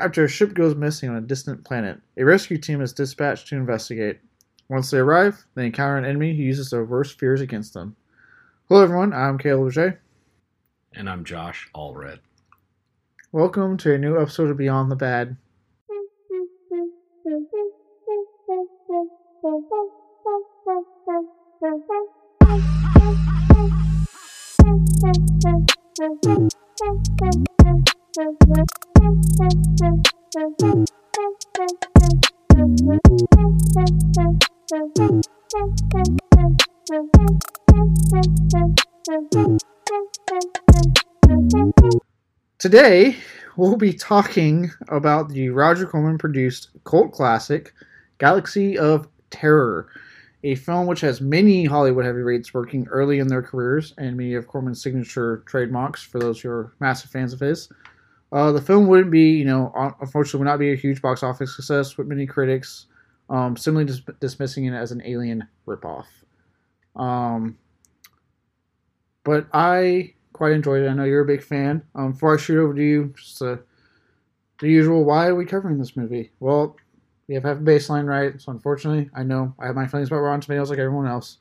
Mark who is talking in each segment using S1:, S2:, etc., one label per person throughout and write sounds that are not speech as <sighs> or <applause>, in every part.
S1: After a ship goes missing on a distant planet, a rescue team is dispatched to investigate. Once they arrive, they encounter an enemy who uses their worst fears against them. Hello, everyone. I'm Caleb J.
S2: And I'm Josh Allred.
S1: Welcome to a new episode of Beyond the Bad. Today, we'll be talking about the Roger Corman produced cult classic, Galaxy of Terror, a film which has many Hollywood heavyweights working early in their careers and many of Corman's signature trademarks for those who are massive fans of his. Uh, the film wouldn't be, you know, unfortunately, would not be a huge box office success with many critics um, simply dis- dismissing it as an alien ripoff. Um, but I quite enjoyed it. I know you're a big fan. Um, before I shoot over to you, just uh, the usual, why are we covering this movie? Well, we have half a baseline right, so unfortunately, I know I have my feelings about Rotten Tomatoes like everyone else.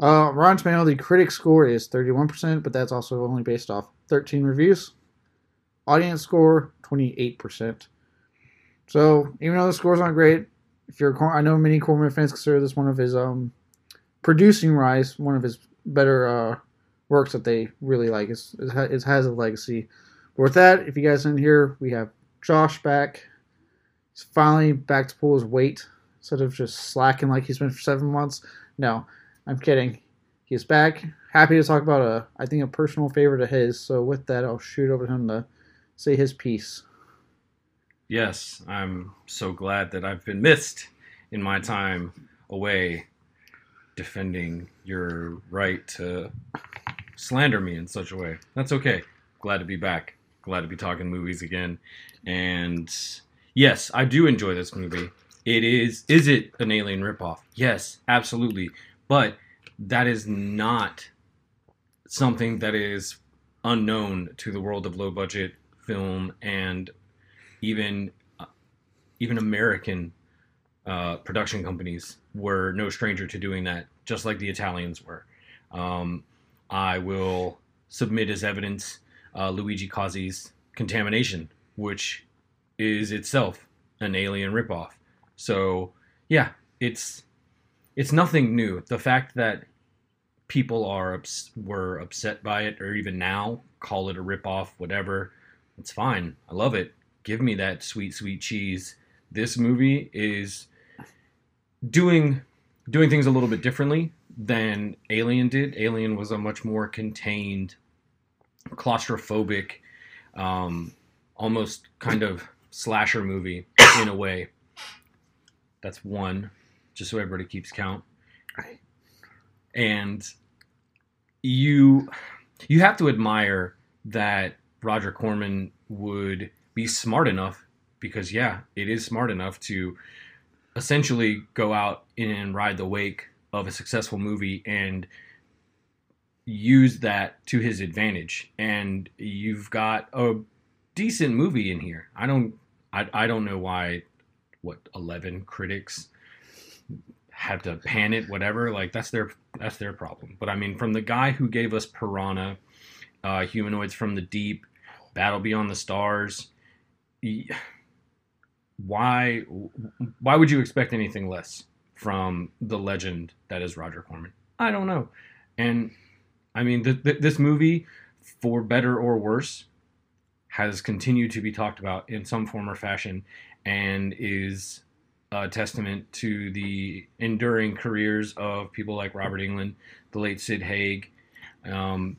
S1: Uh, Rotten Tomatoes, the critic score is 31%, but that's also only based off 13 reviews. Audience score, 28%. So, even though the scores aren't great, if you're, I know many Corman fans consider this one of his um, producing rise, one of his better uh, works that they really like. It's, it has a legacy. But with that, if you guys didn't hear, we have Josh back. He's finally back to pull his weight instead of just slacking like he's been for seven months. No, I'm kidding. He's back. Happy to talk about a, I think, a personal favorite of his. So with that, I'll shoot over to him to say his piece.
S2: Yes, I'm so glad that I've been missed in my time away defending your right to slander me in such a way. That's okay. Glad to be back. Glad to be talking movies again. And yes, I do enjoy this movie. It is is it an alien ripoff? Yes, absolutely. But that is not something that is unknown to the world of low budget film and even uh, even American uh, production companies were no stranger to doing that, just like the Italians were. Um, I will submit as evidence uh, Luigi Cozzi's Contamination, which is itself an alien ripoff. So yeah, it's it's nothing new. The fact that people are ups- were upset by it, or even now call it a ripoff, whatever, it's fine. I love it. Give me that sweet, sweet cheese. This movie is doing doing things a little bit differently than Alien did. Alien was a much more contained, claustrophobic, um, almost kind of slasher movie in a way. That's one, just so everybody keeps count. And you you have to admire that Roger Corman would be smart enough because yeah, it is smart enough to essentially go out and ride the wake of a successful movie and use that to his advantage. And you've got a decent movie in here. I don't I, I don't know why what 11 critics had to pan it whatever like that's their that's their problem. But I mean from the guy who gave us Piranha, uh, Humanoids from the Deep, Battle Beyond the Stars, why why would you expect anything less from the legend that is Roger Corman? I don't know. And I mean, th- th- this movie, for better or worse, has continued to be talked about in some form or fashion, and is a testament to the enduring careers of people like Robert Englund, the late Sid Haig. Um,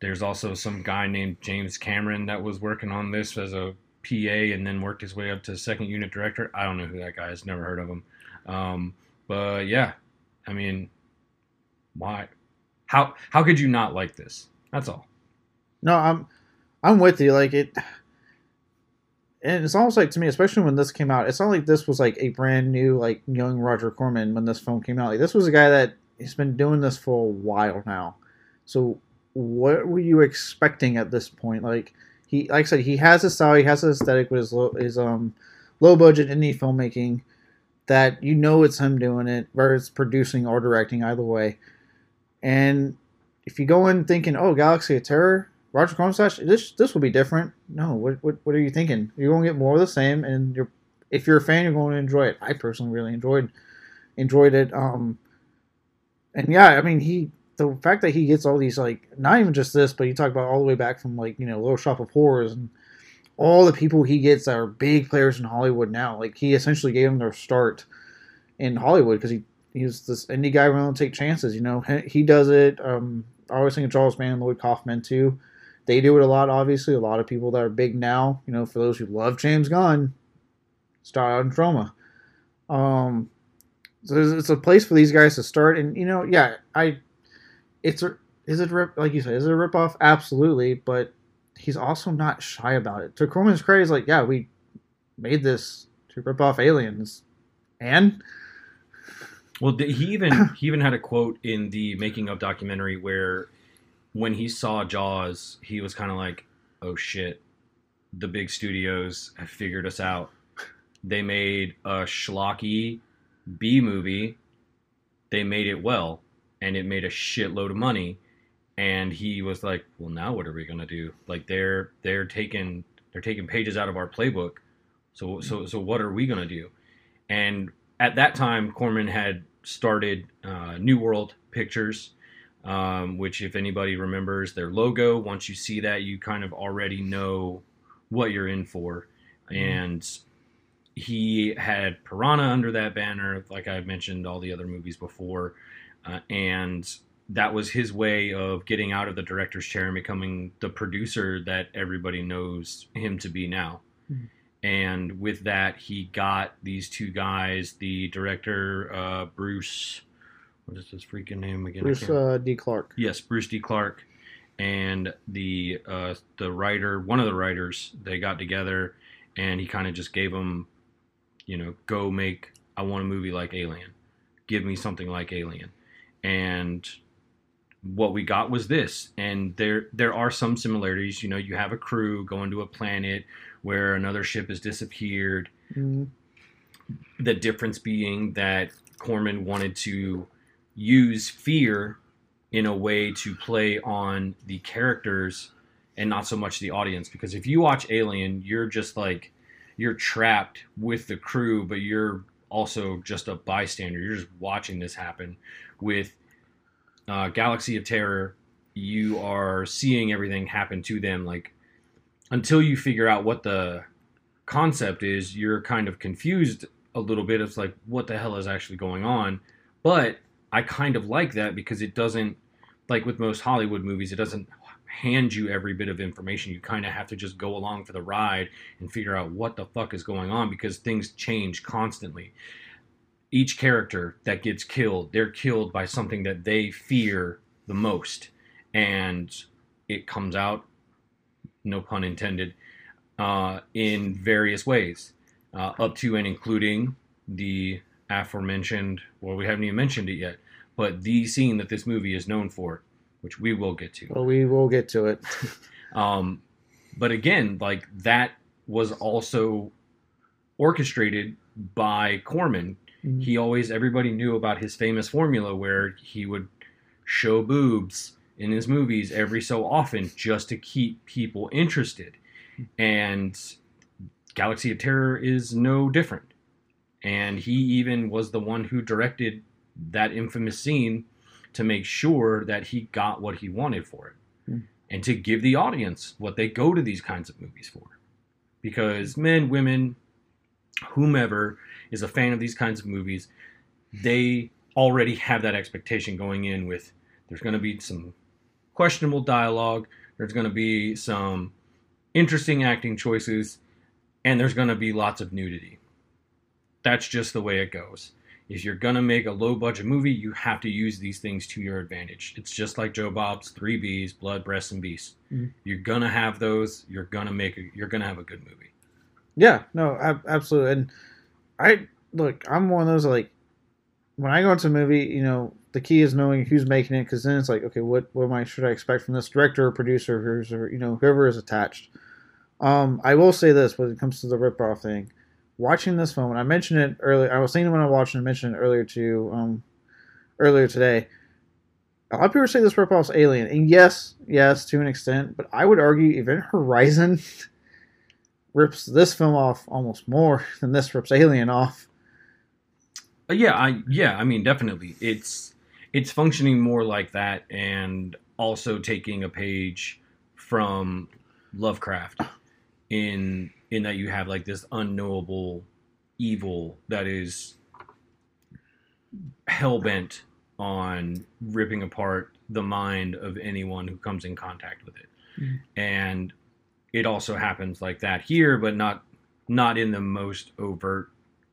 S2: there's also some guy named James Cameron that was working on this as a PA and then worked his way up to second unit director. I don't know who that guy is. Never heard of him. Um, but yeah, I mean, why? How how could you not like this? That's all.
S1: No, I'm I'm with you. Like it, and it's almost like to me, especially when this came out, it's not like this was like a brand new like young Roger Corman when this film came out. Like this was a guy that he's been doing this for a while now. So what were you expecting at this point? Like he like I said he has a style, he has an aesthetic with his low, his um low budget indie filmmaking that you know it's him doing it, whether it's producing or directing, either way. And if you go in thinking, "Oh, Galaxy of Terror," Roger Corman this this will be different. No, what what what are you thinking? You're going to get more of the same, and you're if you're a fan, you're going to enjoy it. I personally really enjoyed enjoyed it. Um, and yeah, I mean he the fact that he gets all these like not even just this, but you talk about all the way back from like you know Little Shop of Horrors and all the people he gets that are big players in Hollywood now. Like he essentially gave them their start in Hollywood because he he's this indie guy willing to take chances. You know he, does it. Um, I always think of Charles Band, Lloyd Kaufman too. They do it a lot. Obviously, a lot of people that are big now. You know, for those who love James Gunn, start out in Troma. Um, so it's a place for these guys to start, and you know, yeah, I, it's a, is it rip like you said, is it a rip off? Absolutely, but he's also not shy about it. To Corman's credit, he's like, yeah, we made this to rip off aliens, and
S2: Well, he even he even had a quote in the making of documentary where when he saw Jaws, he was kind of like, "Oh shit, the big studios have figured us out. They made a schlocky B movie. They made it well, and it made a shitload of money." And he was like, "Well, now what are we gonna do? Like they're they're taking they're taking pages out of our playbook. So so so what are we gonna do?" And at that time, Corman had started uh, New World Pictures, um, which, if anybody remembers their logo, once you see that, you kind of already know what you're in for. And he had Piranha under that banner, like I mentioned all the other movies before. Uh, and that was his way of getting out of the director's chair and becoming the producer that everybody knows him to be now.
S1: Mhm.
S2: And with that, he got these two guys, the director, uh, Bruce, what is his freaking name again?
S1: Bruce uh, D. Clark.
S2: yes, Bruce D. Clark, and the uh, the writer, one of the writers, they got together, and he kind of just gave them, you know, go make. I want a movie like Alien. Give me something like Alien, and what we got was this. And there there are some similarities. You know, you have a crew going to a planet where another ship has disappeared
S1: Mm,
S2: the difference being that Corman wanted to use fear in a way to play on the characters and not so much the audience. Because if you watch Alien, you're just like you're trapped with the crew, but you're also just a bystander. You're just watching this happen. With uh, Galaxy of Terror, you are seeing everything happen to them. Like until you figure out what the concept is, you're kind of confused a little bit. It's like, what the hell is actually going on? But I kind of like that because it doesn't, like with most Hollywood movies, it doesn't hand you every bit of information. You kind of have to just go along for the ride and figure out what the fuck is going on because things change constantly. Each character that gets killed, they're killed by something that they fear the most. And it comes out, no pun intended, uh, in various ways, uh, up to and including the aforementioned, well, we haven't even mentioned it yet, but the scene that this movie is known for, which we will get to.
S1: well, we will get to it. <laughs>
S2: Um, but again, like that was also orchestrated by Corman.
S1: Mm.
S2: He always, everybody knew about his famous formula where he would show boobs in his movies every so often just to keep people interested. And Galaxy of Terror is no different. And he even was the one who directed that infamous scene to make sure that he got what he wanted for it
S1: Hmm.
S2: and to give the audience what they go to these kinds of movies for. Because men, women, whomever is a fan of these kinds of movies, they already have that expectation going in with there's going to be some questionable dialogue, there's going to be some interesting acting choices, and there's going to be lots of nudity. That's just the way it goes. If you're going to make a low budget movie, you have to use these things to your advantage. It's just like Joe Bob's Three B's, Blood, Breasts, and Beasts.
S1: Mhm.
S2: You're going to have those. You're going to make a, you're going to have a good movie.
S1: Yeah, no, ab- absolutely. And I look, I'm one of those like when I go into a movie, you know, the key is knowing who's making it because then it's like, okay, what what am I should I expect from this director or producer who's or you know whoever is attached. Um, I will say this when it comes to the ripoff thing. Watching this film, and I mentioned it earlier. I was thinking when I watched I mentioned it earlier to Um, earlier today. A lot of people say this ripoff's Alien, and yes, yes, to an extent, but I would argue Event Horizon <laughs> rips this film off almost more <laughs> than this rips Alien off.
S2: Uh, yeah, I yeah, I mean definitely. It's it's functioning more like that and also taking a page from Lovecraft in in that you have like this unknowable evil that is hell bent on ripping apart the mind of anyone who comes in contact with it.
S1: Mhm.
S2: And it also happens like that here, but not not in the most overt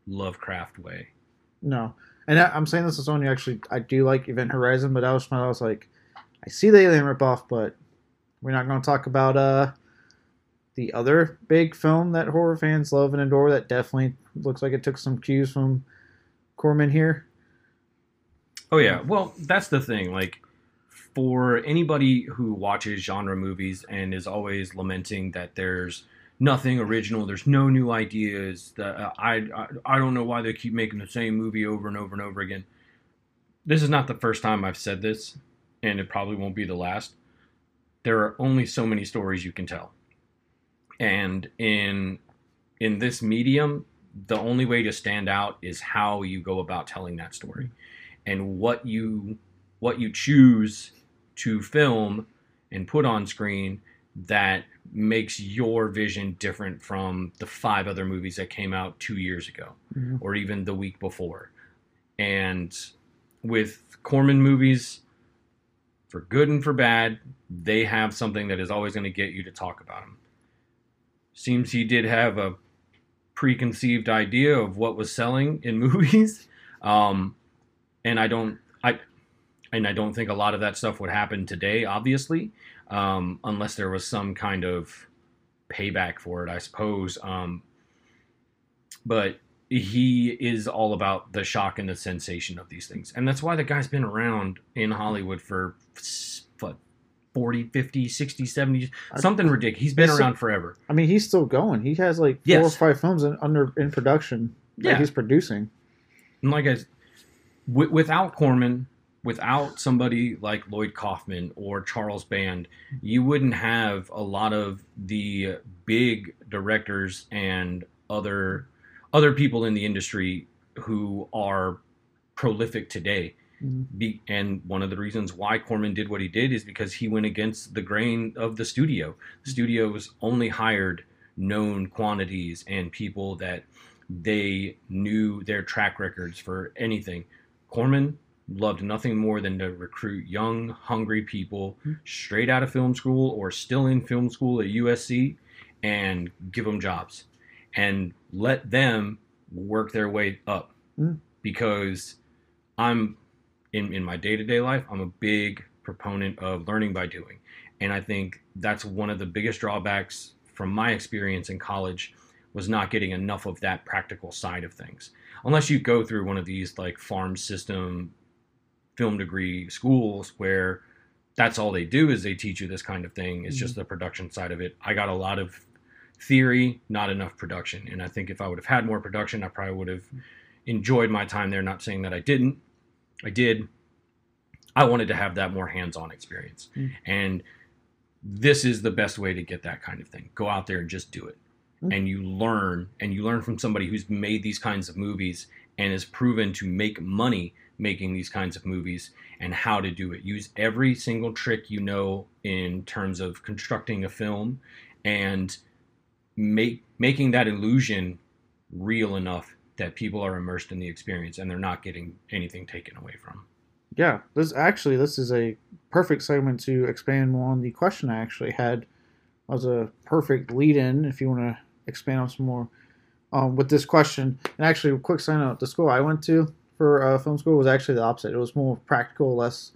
S2: Lovecraft way.
S1: No, and I, I'm saying this as someone who actually I do like Event Horizon, but I was I was like, I see the Alien ripoff, but we're not going to talk about uh the other big film that horror fans love and adore. That definitely looks like it took some cues from Corman here.
S2: Oh yeah, well that's the thing. Like for anybody who watches genre movies and is always lamenting that there's nothing original, there's no new ideas. That uh, I, I I don't know why they keep making the same movie over and over and over again. This is not the first time I've said this, and it probably won't be the last. There are only so many stories you can tell, and in in this medium, the only way to stand out is how you go about telling that story and what you what you choose to film and put on screen that makes your vision different from the five other movies that came out 2 years ago
S1: Mhm.
S2: or even the week before. And with Corman movies for good and for bad, they have something that is always going to get you to talk about them. Seems he did have a preconceived idea of what was selling in <laughs> movies. Um, and I don't and I don't think a lot of that stuff would happen today, obviously, um, unless there was some kind of payback for it, I suppose. Um, but he is all about the shock and the sensation of these things, and that's why the guy's been around in Hollywood for what 40 50 60 70 something ridiculous he's been
S1: It's-
S2: around forever
S1: I mean, he's still going. He has like four
S2: Yes.
S1: or five films in, under in production that
S2: Yeah.
S1: he's producing.
S2: And like I, wi- without Corman, without somebody like Lloyd Kaufman or Charles Band, you wouldn't have a lot of the big directors and other other people in the industry who are prolific today.
S1: Mhm.
S2: Be, and one of the reasons why Corman did what he did is because he went against the grain of the studio. The studios only hired known quantities and people that they knew their track records for anything. Corman loved nothing more than to recruit young, hungry people straight out of film school or still in film school at USC and give them jobs and let them work their way up.
S1: Mm.
S2: Because I'm in, in my day to day life, I'm a big proponent of learning by doing. And I think that's one of the biggest drawbacks from my experience in college was not getting enough of that practical side of things. Unless you go through one of these like farm system film degree schools where that's all they do is they teach you this kind of thing. It's just the production side of it. I got a lot of theory, not enough production. And I think if I would have had more production, I probably would have enjoyed my time there. Not saying that I didn't. I did. I wanted to have that more hands on experience.
S1: Mm.
S2: And this is the best way to get that kind of thing. Go out there and just do it.
S1: Mm.
S2: And you learn, and you learn from somebody who's made these kinds of movies and is proven to make money making these kinds of movies and how to do it. Use every single trick you know in terms of constructing a film and make making that illusion real enough that people are immersed in the experience and they're not getting anything taken away from.
S1: Yeah, this actually this is a perfect segment to expand more on the question I actually had. Was a perfect lead in if you want to expand on some more um, with this question. And actually, a quick sign out: the school I went to for uh, film school was actually the opposite. It was more practical, less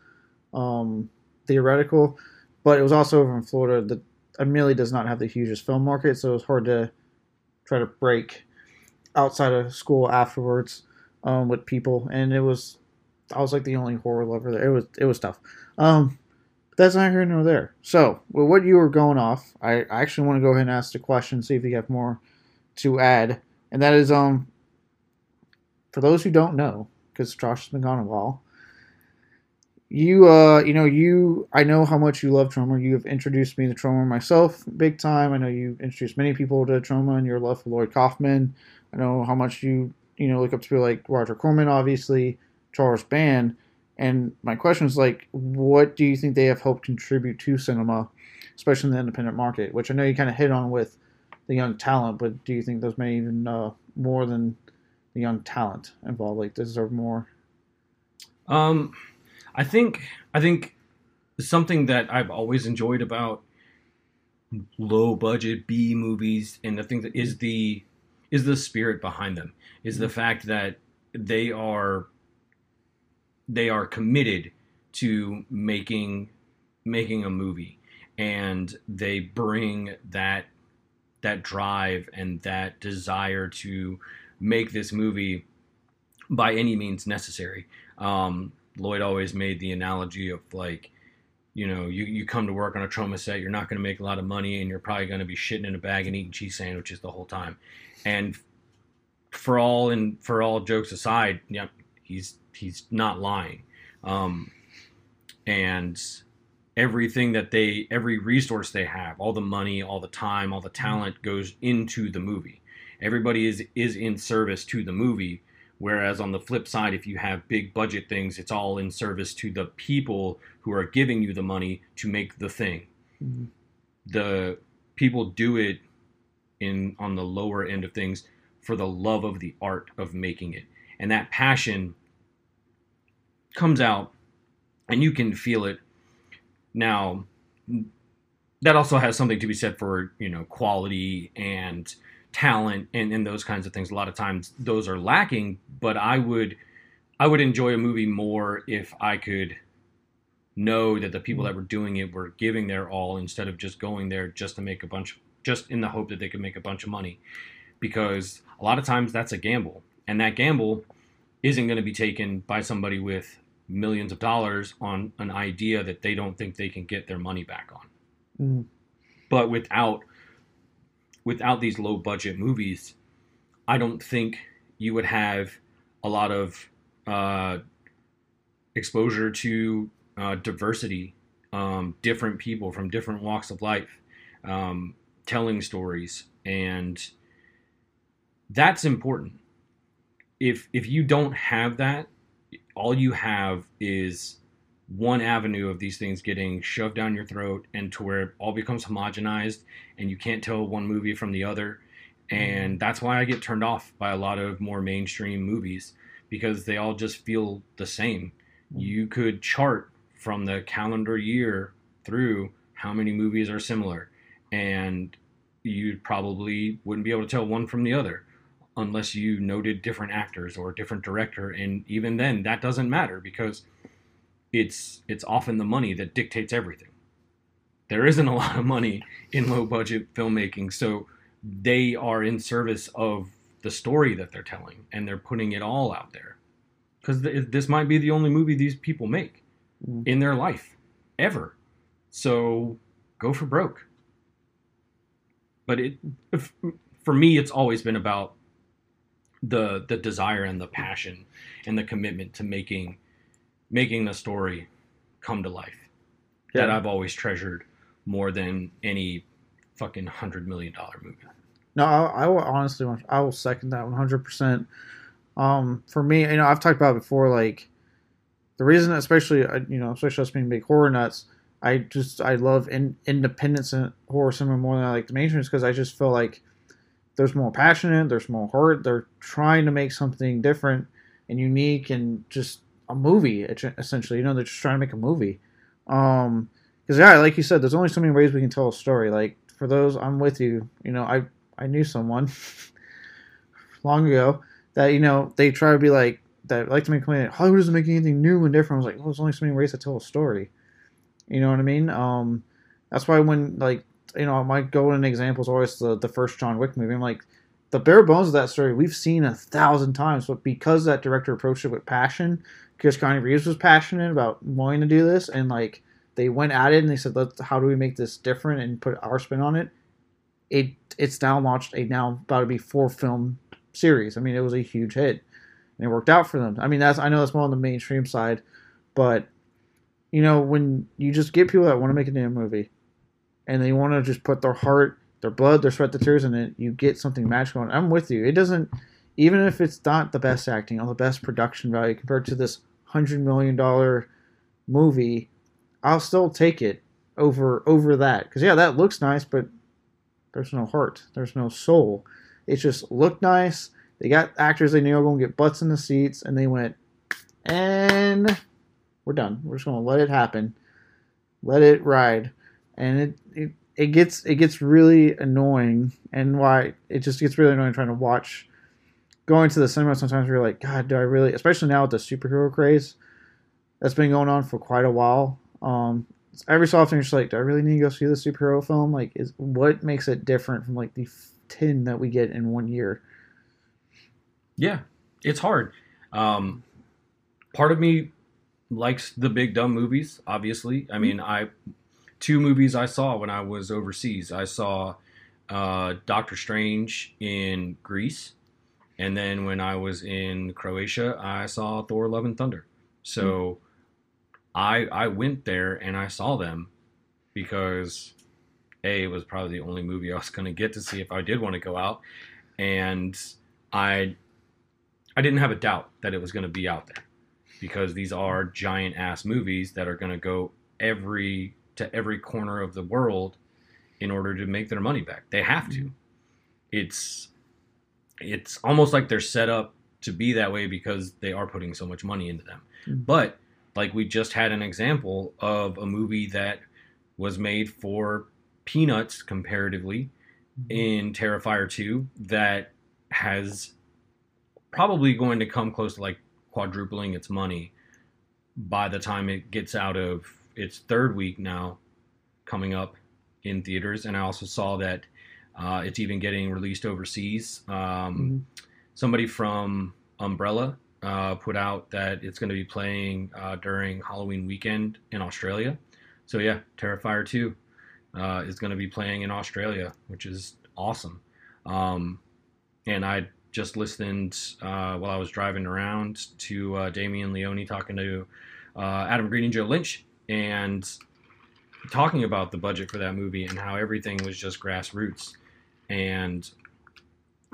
S1: um, theoretical, but it was also over in Florida. The admittedly does not have the hugest film market, so it was hard to try to break outside of school afterwards um, with people, and it was I was like the only horror lover there. It was it was tough. Um, But that's not here nor there. So, with what you were going off, I, I actually want to go ahead and ask the question, see if you have more to add, and that is um, for those who don't know, because Josh has been gone a while. You, uh, you know, you. I know how much you love Troma. You have introduced me to Troma myself, big time. I know you introduced many people to Troma and your love for Lloyd Kaufman. I know how much you, you know, look up to people like Roger Corman, obviously, Charles Band. And my question is like, what do you think they have helped contribute to cinema, especially in the independent market? Which I know you kind of hit on with the young talent, but do you think those may even uh, more than the young talent involved? Like, deserve more?
S2: Um, I think I think something that I've always enjoyed about low budget B movies and the thing that is the is the spirit behind them is the fact that they are they are committed to making making a movie and they bring that that drive and that desire to make this movie by any means necessary um, Lloyd always made the analogy of like, you know, you, you come to work on a Troma set, you're not going to make a lot of money, and you're probably going to be shitting in a bag and eating cheese sandwiches the whole time. And for all and for all jokes aside, yeah, he's he's not lying. Um, and everything that they, every resource they have, all the money, all the time, all the talent goes into the movie. Everybody is is in service to the movie Whereas on the flip side, if you have big budget things, it's all in service to the people who are giving you the money to make the thing. Mm-hmm. The people do it in on the lower end of things for the love of the art of making it. And that passion comes out and you can feel it. Now that also has something to be said for, you know, quality and talent and, and those kinds of things. A lot of times those are lacking, but I would I would enjoy a movie more if I could know that the people that were doing it were giving their all instead of just going there just to make a bunch just in the hope that they could make a bunch of money. Because a lot of times that's a gamble. And that gamble isn't going to be taken by somebody with millions of dollars on an idea that they don't think they can get their money back on. Mm. But without without these low budget movies, I don't think you would have a lot of uh, exposure to uh, diversity, um, different people from different walks of life, um, telling stories, and that's important. If if you don't have that, all you have is one avenue of these things getting shoved down your throat and to where it all becomes homogenized and you can't tell one movie from the other and mm-hmm. that's why i get turned off by a lot of more mainstream movies because they all just feel the same mm-hmm. you could chart from the calendar year through how many movies are similar and you probably wouldn't be able to tell one from the other unless you noted different actors or different director and even then that doesn't matter because it's it's often the money that dictates everything. There isn't a lot of money in low budget filmmaking, so they are in service of the story that they're telling, and they're putting it all out there. Because th- this might be the only movie these people make mm. in their life, ever. So go for broke. But it, if, for me, it's always been about the the desire and the passion and the commitment to making making the story come to life yeah. that I've always treasured more than any fucking hundred million dollar movie.
S1: No, I, I will honestly, I will second that one hundred percent. Um, for me, you know, I've talked about before, like the reason, especially, uh, you know, especially us being big horror nuts, I just I love in, independence and horror cinema more than I like the mainstream, because I just feel like there's more passionate, there's more heart. They're trying to make something different and unique, and just a movie essentially. You know, they're just trying to make a movie. Um, because yeah, like you said, there's only so many ways we can tell a story. Like for those, I'm with you. You know, I I knew someone <laughs> long ago that you know they try to be like that like to make claim Hollywood doesn't make anything new and different. I was like, well, there's only so many ways to tell a story. You know what I mean? Um, that's why when like you know my golden example is always the the first John Wick movie. I'm like the bare bones of that story we've seen a thousand times, but because that director approached it with passion Keanu Reeves was passionate about wanting to do this, and like they went at it and they said, "Let's how do we make this different and put our spin on it?" It it's now launched a now about to be four film series. I mean, it was a huge hit, and it worked out for them. I mean, that's I know that's more on the mainstream side, but you know when you just get people that want to make a damn movie, and they want to just put their heart, their blood, their sweat, their tears in it, you get something magical. And I'm with you. It doesn't, even if it's not the best acting or the best production value compared to this hundred million dollar movie, I'll still take it over over that because yeah, that looks nice, but there's no heart, there's no soul. It just looked nice. They got actors they knew were going to get butts in the seats, and they went, and we're done. We're just going to let it happen, let it ride, and it, it it gets it gets really annoying, and why it just gets really annoying trying to watch. Going to the cinema sometimes you're like, God, do I really? Especially now with the superhero craze that's been going on for quite a while. Um, every so often you're just like, do I really need to go see the superhero film? Like, is what makes it different from like the ten that we get in one year?
S2: Yeah, it's hard. Um, part of me likes the big dumb movies. Obviously, I mean, I two movies I saw when I was overseas. I saw uh, Doctor Strange in Greece, and then when I was in Croatia, I saw Thor: Love and Thunder. So hmm. I I went there and I saw them because a it was probably the only movie I was going to get to see if I did want to go out, and I I didn't have a doubt that it was going to be out there because these are giant ass movies that are going to go every to every corner of the world in order to make their money back. They have to. Hmm. It's it's almost like they're set up to be that way because they are putting so much money into them.
S1: Mhm.
S2: But like we just had an example of a movie that was made for peanuts comparatively in Terrifier 2 that has probably going to come close to like quadrupling its money by the time it gets out of its third week now coming up in theaters and i also saw that uh, it's even getting released overseas. Um, somebody from umbrella uh, put out that it's going to be playing uh, during halloween weekend in australia. So yeah terrifier 2 uh, is going to be playing in australia which is awesome. Um, and i just listened uh, while i was driving around to uh, damien leone talking to uh, adam green and joe lynch and talking about the budget for that movie and how everything was just grassroots and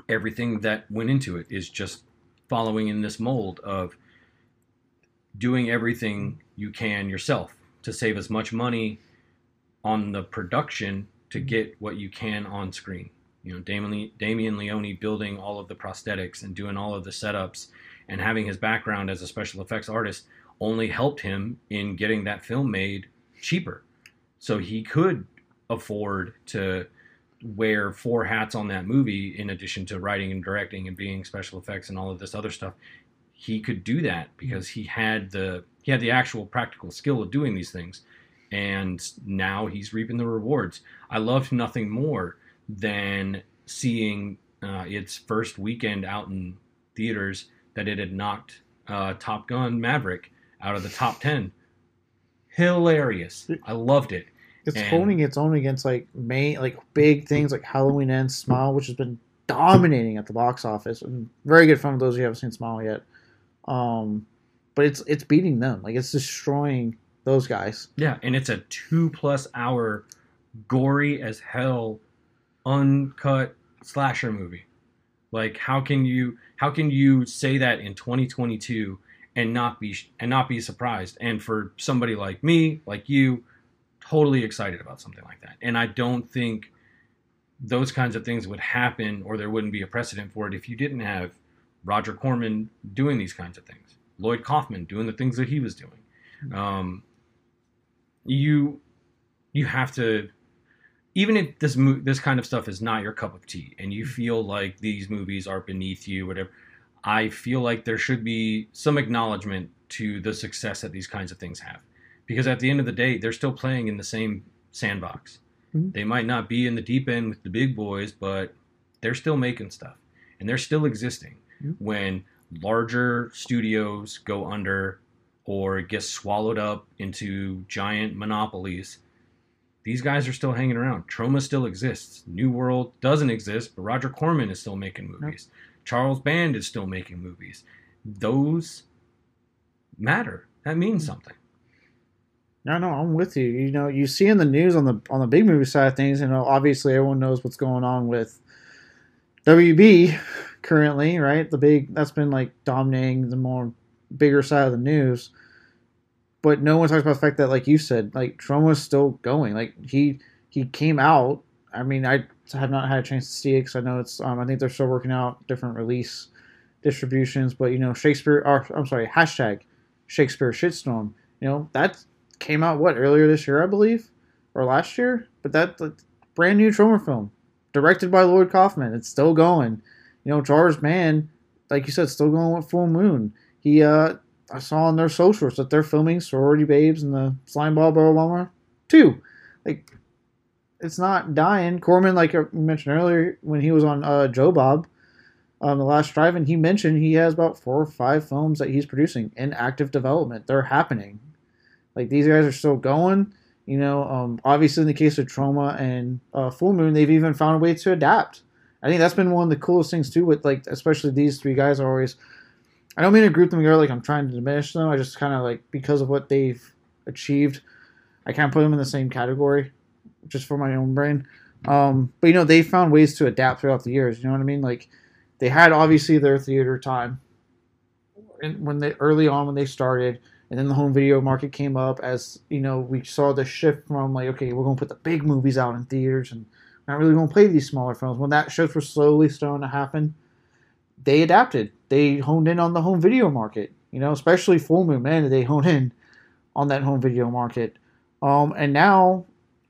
S2: everything that went into it is just following in this mold of doing everything you can yourself to save as much money on the production to get what you can on screen. You know, Damien, Damien Leone building all of the prosthetics and doing all of the setups and having his background as a special effects artist only helped him in getting that film made cheaper. So he could afford to wear four hats on that movie in addition to writing and directing and being special effects and all of this other stuff. He could do that because he had the he had the actual practical skill of doing these things. And now he's reaping the rewards. I loved nothing more than seeing uh, its first weekend out in theaters that it had knocked uh, Top Gun Maverick out of the top 10. Hilarious. I loved it.
S1: It's
S2: And-
S1: holding its own against like main like big things like Halloween Ends, Smile, which has been dominating at the box office. And very good fun for those who haven't seen Smile yet. Um, but it's it's beating them. Like it's destroying those guys.
S2: Yeah, and it's a two plus hour, gory as hell, uncut slasher movie. Like, how can you how can you say that in 2022 and not be and not be surprised? And for somebody like me, like you, totally excited about something like that. And I don't think those kinds of things would happen, or there wouldn't be a precedent for it if you didn't have Roger Corman doing these kinds of things, Lloyd Kaufman doing the things that he was doing. Um, you you have to even if this mo- this kind of stuff is not your cup of tea and you feel like these movies are beneath you whatever i feel like there should be some acknowledgement to the success that these kinds of things have because at the end of the day they're still playing in the same sandbox
S1: Mhm.
S2: they might not be in the deep end with the big boys but they're still making stuff and they're still existing
S1: Mhm.
S2: when larger studios go under or get swallowed up into giant monopolies, these guys are still hanging around. Troma still exists. New World doesn't exist, but Roger Corman is still making movies. Charles Band is still making movies. Those matter. That means something.
S1: No, no, I'm with you. You know, you see in the news on the on the big movie side of things, you know, obviously everyone knows what's going on with WB currently, right? The big that's been like dominating the more bigger side of the news. But no one talks about the fact that, like you said, like Troma's still going. Like he he came out. I mean, I have not had a chance to see it because I know it's. Um, I think they're still working out different release distributions. But you know, Shakespeare. Or, I'm sorry, hashtag Shakespeare shitstorm. You know that came out what earlier this year, I believe, or last year. But that, that brand new Troma film, directed by Lloyd Kaufman. It's still going. You know, Charles Band, like you said, still going with Full Moon. He, uh, I saw on their socials that they're filming Sorority Babes and the Slime Ball Bomber too. Like, it's not dying. Corman, like I mentioned earlier, when he was on uh, Joe Bob, um, the last drive and he mentioned he has about four or five films that he's producing in active development. They're happening. Like these guys are still going. You know, um, obviously in the case of Troma and uh, Full Moon, they've even found a way to adapt. I think that's been one of the coolest things too. With like, especially these three guys are always. I don't mean to group them together like I'm trying to diminish them. I just kind of like because of what they've achieved, I can't put them in the same category, just for my own brain. Um, but you know, they found ways to adapt throughout the years. You know what I mean? Like they had obviously their theater time, and when they early on when they started, and then the home video market came up as you know we saw the shift from like okay we're going to put the big movies out in theaters and not really going to play these smaller films. When that shift was slowly starting to happen they adapted. They honed in on the home video market you know especially full moon man they honed in on that home video market. Um and now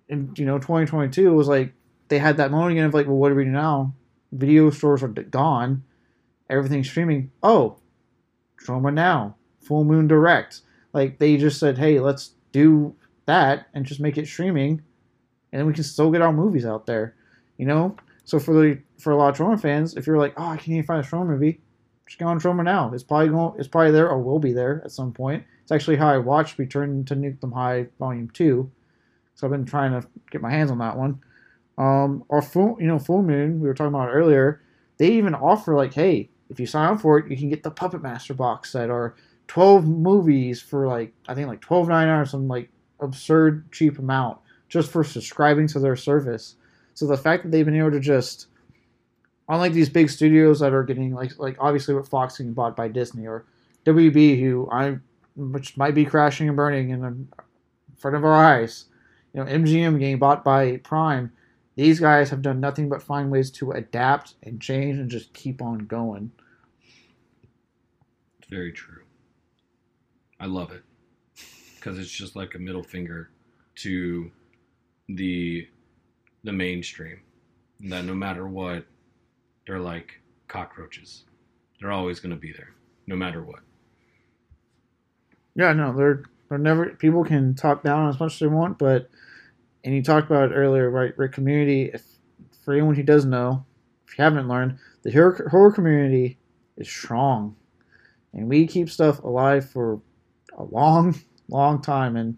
S1: in you know 2022 it was like they had that moment again of like well what do we do now? Video stores are gone. Everything's streaming. Oh Troma now. Full moon direct like they just said, hey, let's do that and just make it streaming, and then we can still get our movies out there, you know. So for the for a lot of Troma fans, if you're like, oh, I can't even find a Troma movie, just go on Troma now. It's probably going, it's probably there or will be there at some point. It's actually how I watched Return to Nuke 'Em High Volume Two, so I've been trying to get my hands on that one. Um, or full, you know, Full Moon we were talking about earlier. They even offer like, hey, if you sign up for it, you can get the Puppet Master box set or 12 movies for like I think like 12 or some like absurd cheap amount just for subscribing to their service. So the fact that they've been able to just unlike these big studios that are getting like like obviously with Fox getting bought by Disney or WB who I which might be crashing and burning in front of our eyes. You know, MGM getting bought by Prime. These guys have done nothing but find ways to adapt and change and just keep on going.
S2: Very true. I love it because it's just like a middle finger to the the mainstream. That no matter what, they're like cockroaches. They're always going to be there, no matter what.
S1: Yeah, no, they're they're never. People can talk down as much as they want, but and you talked about it earlier, right? Community. If for anyone who doesn't know, if you haven't learned, the horror, horror community is strong, and we keep stuff alive for a long, long time. And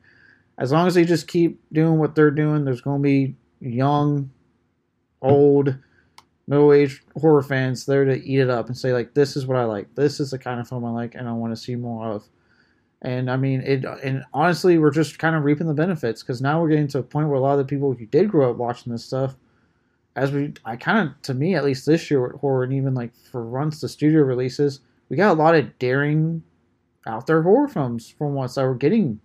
S1: as long as they just keep doing what they're doing, there's going to be young, old, middle-aged horror fans there to eat it up and say like, "This is what I like. This is the kind of film I like, and I want to see more of." And I mean, it. And honestly, we're just kind of reaping the benefits because now we're getting to a point where a lot of the people who did grow up watching this stuff, as we, I kind of, to me at least this year with horror, and even like for runs the studio releases, we got a lot of daring out there horror films for once that were getting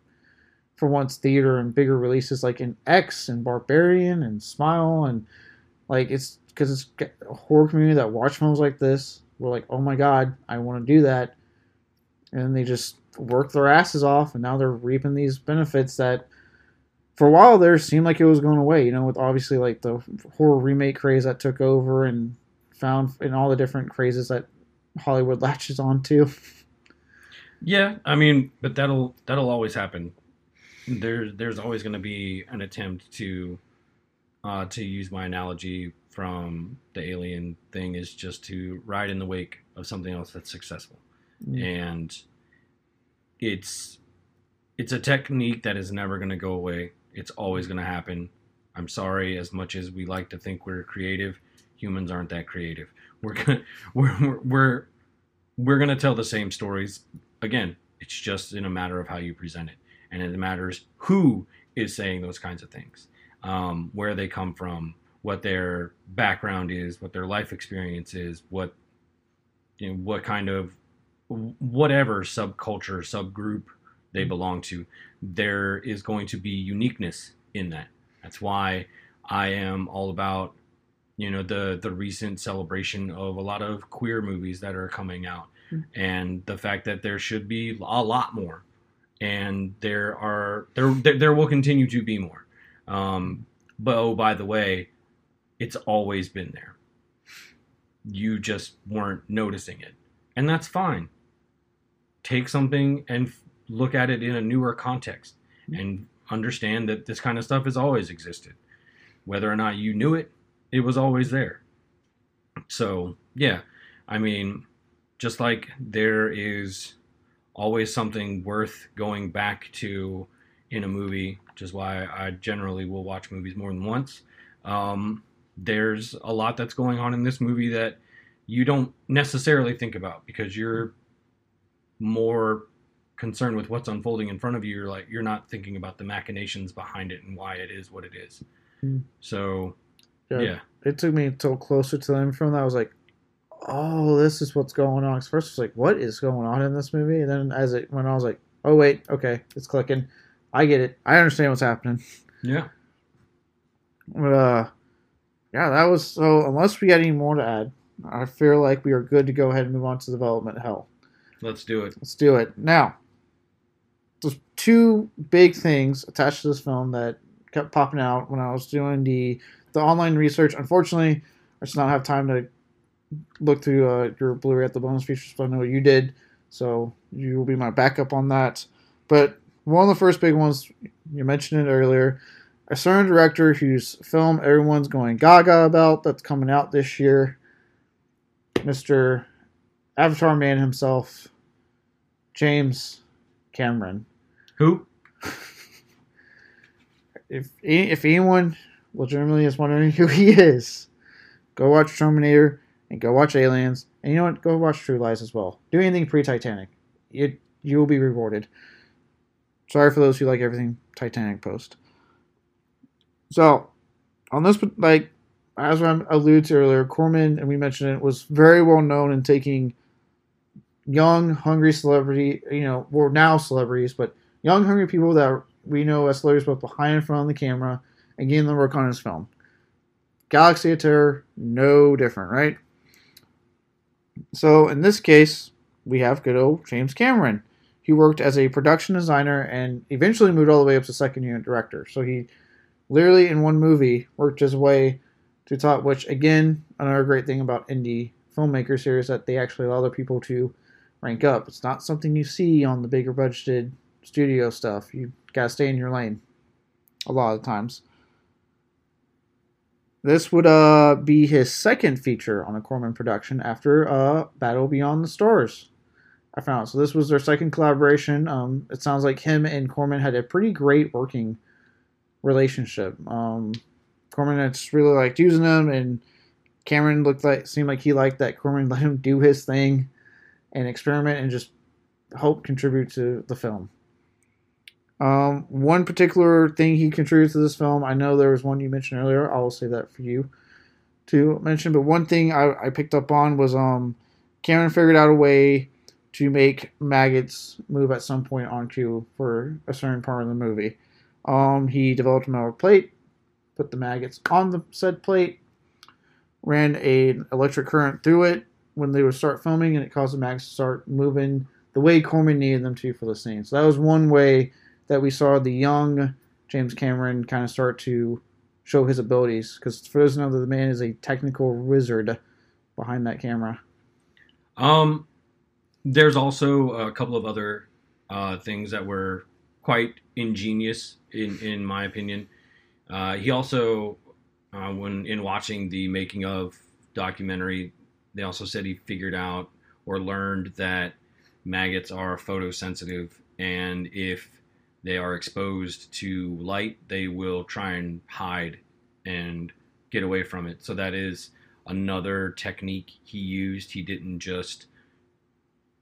S1: for once theater and bigger releases like in X and Barbarian and Smile and like it's because it's a horror community that watch films like this. We're like, oh my god, I want to do that, and they just work their asses off, and now they're reaping these benefits that for a while there seemed like it was going away. You know, with obviously like the horror remake craze that took over and found in all the different crazes that Hollywood <laughs> latches onto.
S2: Yeah, I mean, but that'll that'll always happen. There's there's always going to be an attempt to uh, to use my analogy from the alien thing is just to ride in the wake of something else that's successful, and it's it's a technique that is never going to go away. It's always going to happen. I'm sorry, as much as we like to think we're creative, humans aren't that creative. We're gonna, <laughs> we're we're we're, we're going to tell the same stories again. It's just in a matter of how you present it, and it matters who is saying those kinds of things, um, where they come from, what their background is, what their life experience is, what you know, what kind of whatever subculture, subgroup they belong to, there is going to be uniqueness in that. That's why I am all about you know the the recent celebration of a lot of queer movies that are coming out And the fact that there should be a lot more. And there are there there, there will continue to be more. Um, but oh by the way it's always been there. You just weren't noticing it. And that's fine. Take something and look at it in a newer context and understand that this kind of stuff has always existed. Whether or not you knew it it was always there. So yeah i mean just like there is always something worth going back to in a movie which is why i generally will watch movies more than once um, there's a lot that's going on in this movie that you don't necessarily think about because you're more concerned with what's unfolding in front of you you're like you're not thinking about the machinations behind it and why it is what it is
S1: Hmm.
S2: so
S1: Yeah.
S2: yeah
S1: It took me until closer to the end from that I was like, oh, this is what's going on. 'Cause first I was like, what is going on in this movie? And then as it went on, I was like, oh wait, okay, it's clicking. I get it. I understand what's happening.
S2: yeah
S1: But uh, yeah, that was so. Unless we got any more to add, I feel like we are good to go ahead and move on to development hell.
S2: let's do it
S1: Let's do it now. There's two big things attached to this film that kept popping out when I was doing the the online research. Unfortunately, I just not have time to look through uh, your Blu-ray at the bonus features, but I know you did, so you will be my backup on that. But one of the first big ones you mentioned it earlier. A certain director whose film everyone's going gaga about that's coming out this year, Mr. Avatar Man himself, James Cameron.
S2: who <laughs>
S1: If if anyone legitimately is wondering who he is, go watch Terminator and go watch Aliens, and you know what? Go watch True Lies as well. Do anything pre-Titanic. You you will be rewarded. Sorry for those who like everything Titanic post. So, on this, like as I alluded to earlier, Corman and we mentioned it was very well known in taking young, hungry celebrity, you know, well now celebrities, but young, hungry people that we know as celebrities both behind and front of the camera and getting them work on his film. Galaxy of Terror, no different, right? So in this case, we have good old James Cameron. He worked as a production designer and eventually moved all the way up to second unit director. So he literally in one movie worked his way to top, which again, another great thing about indie filmmakers here is that they actually allow other people to rank up. It's not something you see on the bigger budgeted studio stuff. You gotta stay in your lane a lot of times. This would uh, be his second feature on a Corman production after uh, Battle Beyond the Stars. I found so this was their second collaboration. Um, it sounds like him and Corman had a pretty great working relationship. Um, Corman had really liked using him, and Cameron looked like seemed like he liked that Corman let him do his thing and experiment and just help contribute to the film. Um, one particular thing he contributed to this film, I know there was one you mentioned earlier. I will save that for you to mention. But one thing I, I picked up on was um, Cameron figured out a way to make maggots move at some point on cue for a certain part of the movie. Um, he developed a metal plate, put the maggots on the said plate, ran an electric current through it when they would start filming, and it caused the maggots to start moving the way Corman needed them to for the scene. So that was one way that we saw the young James Cameron kind of start to show his abilities. Because for those who know the man is a technical wizard behind that camera.
S2: Um, there's also a couple of other uh, things that were quite ingenious, in in my opinion. Uh, he also, uh, when in watching the making of documentary, they also said he figured out or learned that maggots are photosensitive and if they are exposed to light, they will try and hide and get away from it. So that is another technique he used. He didn't just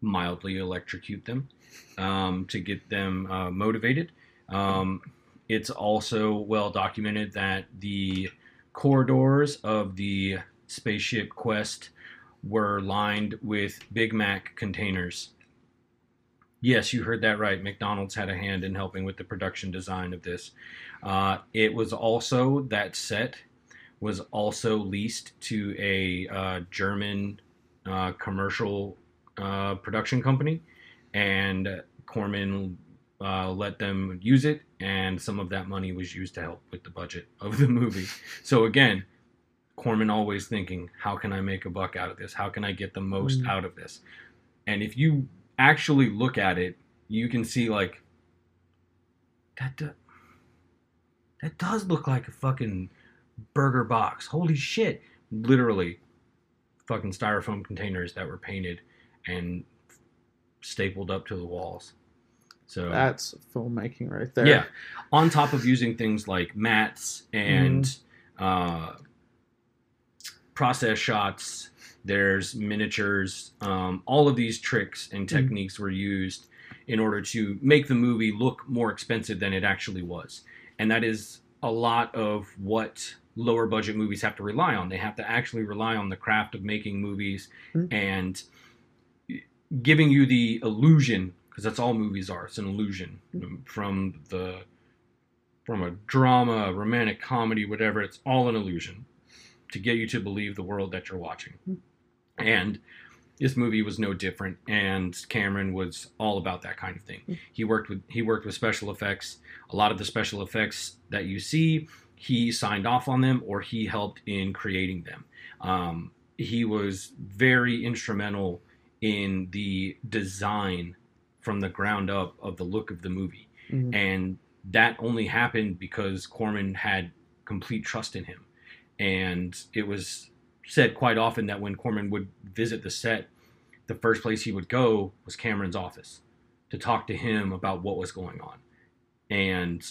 S2: mildly electrocute them um, to get them uh, motivated. Um, it's also well documented that the corridors of the spaceship quest were lined with Big Mac containers. Yes, you heard that right. McDonald's had a hand in helping with the production design of this. Uh, it was also that set was also leased to a uh, German uh, commercial uh, production company, and Corman uh, let them use it, and some of that money was used to help with the budget of the movie. So again, Corman always thinking, how can I make a buck out of this? How can I get the most
S1: Mm.
S2: out of this? And if you actually look at it, you can see like that. Do- that does look like a fucking burger box. Holy shit! Literally, fucking styrofoam containers that were painted and stapled up to the walls. So
S1: That's filmmaking right there.
S2: yeah, on top of using things like mattes and
S1: Mm-hmm.
S2: uh, process shots, there's miniatures. Um, all of these tricks and
S1: Mm-hmm.
S2: techniques were used in order to make the movie look more expensive than it actually was, and that is a lot of what lower budget movies have to rely on. They have to actually rely on the craft of making movies
S1: Mhm.
S2: and giving you the illusion because that's all movies are it's an illusion from the from a drama romantic comedy whatever it's all an illusion to get you to believe the world that you're watching and this movie was no different and cameron was all about that kind of thing he worked with he worked with special effects a lot of the special effects that you see he signed off on them or he helped in creating them um, he was very instrumental in the design from the ground up of the look of the movie.
S1: Mhm.
S2: And that only happened because Corman had complete trust in him. And it was said quite often that when Corman would visit the set, the first place he would go was Cameron's office to talk to him about what was going on. And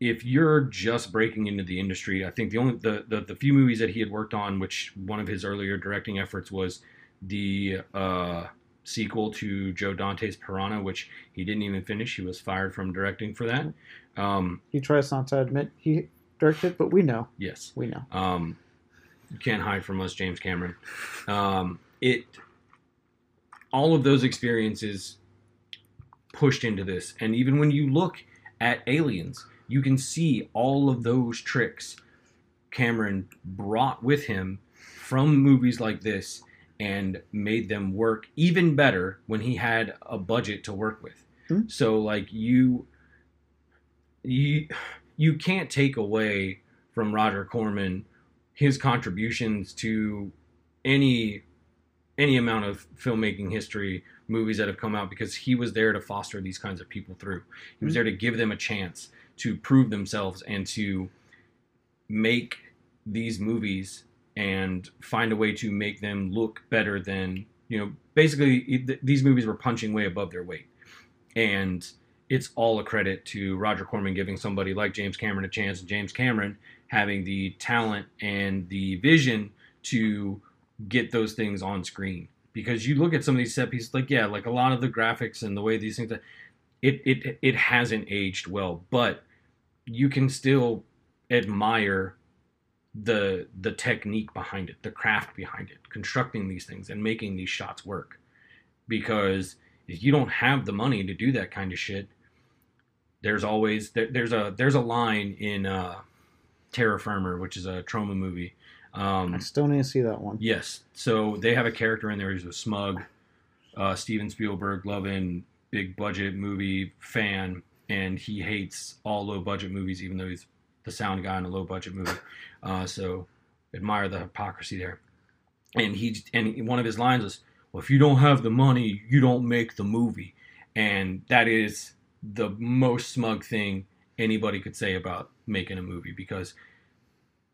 S2: if you're just breaking into the industry, I think the only the, the, the few movies that he had worked on, which one of his earlier directing efforts was the uh, sequel to Joe Dante's Piranha, which he didn't even finish. He was fired from directing for that. Um,
S1: He tries not to admit he directed, but we know.
S2: yes,
S1: We know.
S2: um, you can't hide from us, James Cameron. Um, it, all of those experiences pushed into this, and even when you look at Aliens, you can see all of those tricks Cameron brought with him from movies like this and made them work even better when he had a budget to work with.
S1: Hmm.
S2: So like you you you can't take away from Roger Corman his contributions to any any amount of filmmaking history movies that have come out because he was there to foster these kinds of people through. He was mm-hmm. there to give them a chance to prove themselves and to make these movies and find a way to make them look better than you know basically these movies were punching way above their weight. And it's all a credit to Roger Corman giving somebody like James Cameron a chance and James Cameron having the talent and the vision to get those things on screen. Because you look at some of these set pieces like yeah like a lot of the graphics and the way these things it it it hasn't aged well but you can still admire the the technique behind it the craft behind it constructing these things and making these shots work. Because if you don't have the money to do that kind of shit there's always there, there's a there's a line in uh Terror Firmer which is a Troma movie um
S1: I still need to see that one.
S2: Yes. So they have a character in there who's a smug, uh, Steven Spielberg loving big budget movie fan, and he hates all low budget movies, even though he's the sound guy in a low budget movie. Uh, so admire the hypocrisy there. And he and one of his lines was, "Well, if you don't have the money, you don't make the movie," and that is the most smug thing anybody could say about making a movie because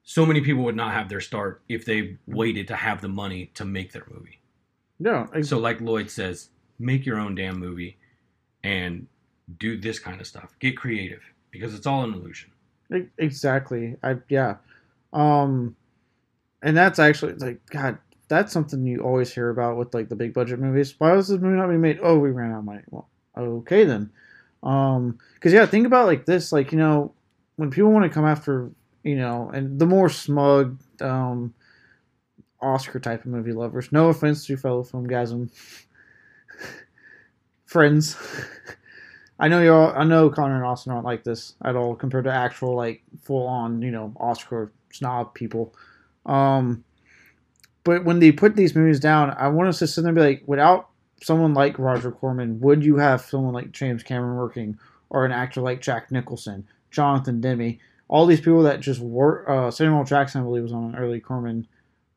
S2: so many people would not have their start if they waited to have the money to make their movie.
S1: No,
S2: So, like Lloyd says, make your own damn movie and do this kind of stuff. Get creative because it's all an illusion.
S1: Exactly. I yeah. Um and that's actually like God, that's something you always hear about with like the big budget movies. Why was this movie not being made? Oh, we ran out of money. Well, okay then. Um cuz yeah, think about like this like, you know, when people want to come after, you know, and the more smug um Oscar type of movie lovers. No offense to your fellow filmgazm <laughs> friends. <laughs> I know you're. All, I know Connor and Austin aren't like this at all compared to actual like full on you know Oscar snob people. Um, but when they put these movies down, I want us to sit there and be like, without someone like Roger Corman, would you have someone like James Cameron working, or an actor like Jack Nicholson, Jonathan Demme, all these people that just were Uh, Samuel Jackson, I believe, was on an early Corman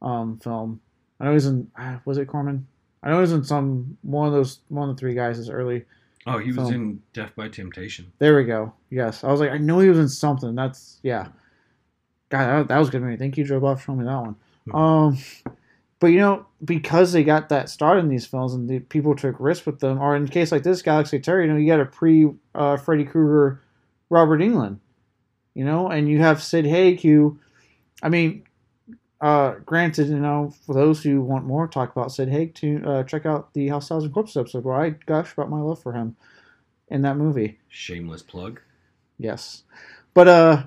S1: um, film. I know he's in. Uh, was it Corman? I know he was in some one of those one of the three guys is early.
S2: Oh, he was
S1: So-
S2: in Def by Temptation.
S1: There we go. Yes, I was like, I know he was in something. That's yeah. God, that, that was good movie. Thank you, Joe Bob, for showing me that one. Um, but you know, because they got that start in these films and the people took risks with them, or in a case like this, Galaxy Terror, you know, you got a pre uh, Freddy Krueger, Robert Englund, you know, and you have Sid Haig, who, I mean, uh, granted, you know, for those who want more talk about Sid Haig, to uh, check out the House Thousand Corpses episode where I gush about my love for him in that movie.
S2: Shameless plug.
S1: Yes, but uh,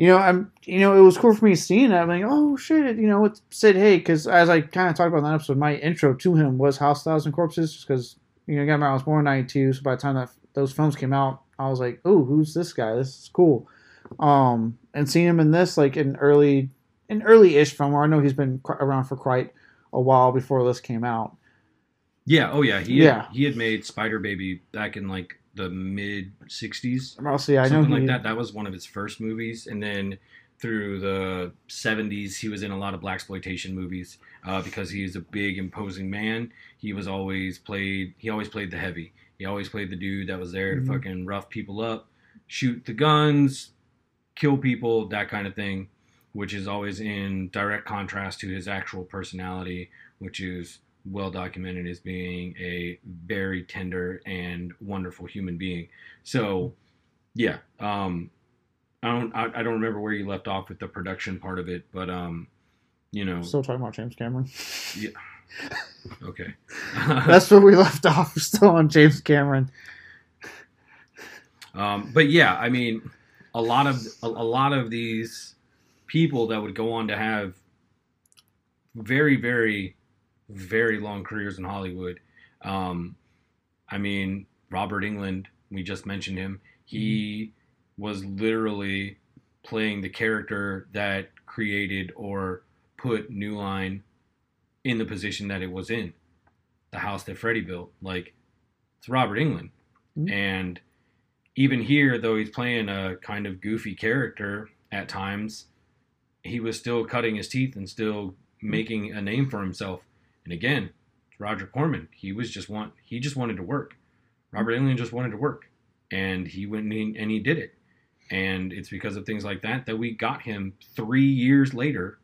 S1: you know, I'm you know, it was cool for me seeing that. I'm like, oh shit, you know, it's Sid Haig because as I kind of talked about in that episode, my intro to him was House Thousand Corpses, just because you know, again, I was born in '92, so by the time that those films came out, I was like, oh, who's this guy? This is cool. Um, and seeing him in this, like an early, an early-ish film, where I know he's been around for quite a while before this came out.
S2: Yeah. Oh, yeah. He
S1: Yeah.
S2: had, he had made Spider Baby back in like the mid '60s.
S1: Mostly, I know
S2: something
S1: he,
S2: like that. That was one of his first movies, and then through the '70s, he was in a lot of black exploitation movies uh, because he is a big, imposing man. He was always played. He always played the heavy. He always played the dude that was there
S1: Mhm.
S2: to fucking rough people up, shoot the guns, kill people, that kind of thing. Which is always in direct contrast to his actual personality, which is well documented as being a very tender and wonderful human being. So, yeah, um, I don't I, I don't remember where you left off with the production part of it, but um, you know,
S1: Still talking about James Cameron. Yeah.
S2: Okay, <laughs>
S1: That's where we left off. We're still on James Cameron.
S2: um, but yeah, I mean, a lot of a, a lot of these people that would go on to have very very very long careers in Hollywood. Um, I mean, Robert Englund, we just mentioned him. He was literally playing the character that created or put New Line in the position that it was in, the house that Freddy built. Like, it's Robert Englund.
S1: Mhm.
S2: And even here, though he's playing a kind of goofy character at times, he was still cutting his teeth and still making a name for himself. And again, Roger Corman. He was just want he just wanted to work. Robert Englund just wanted to work, and he went and he, and he did it. And it's because of things like that that we got him three years later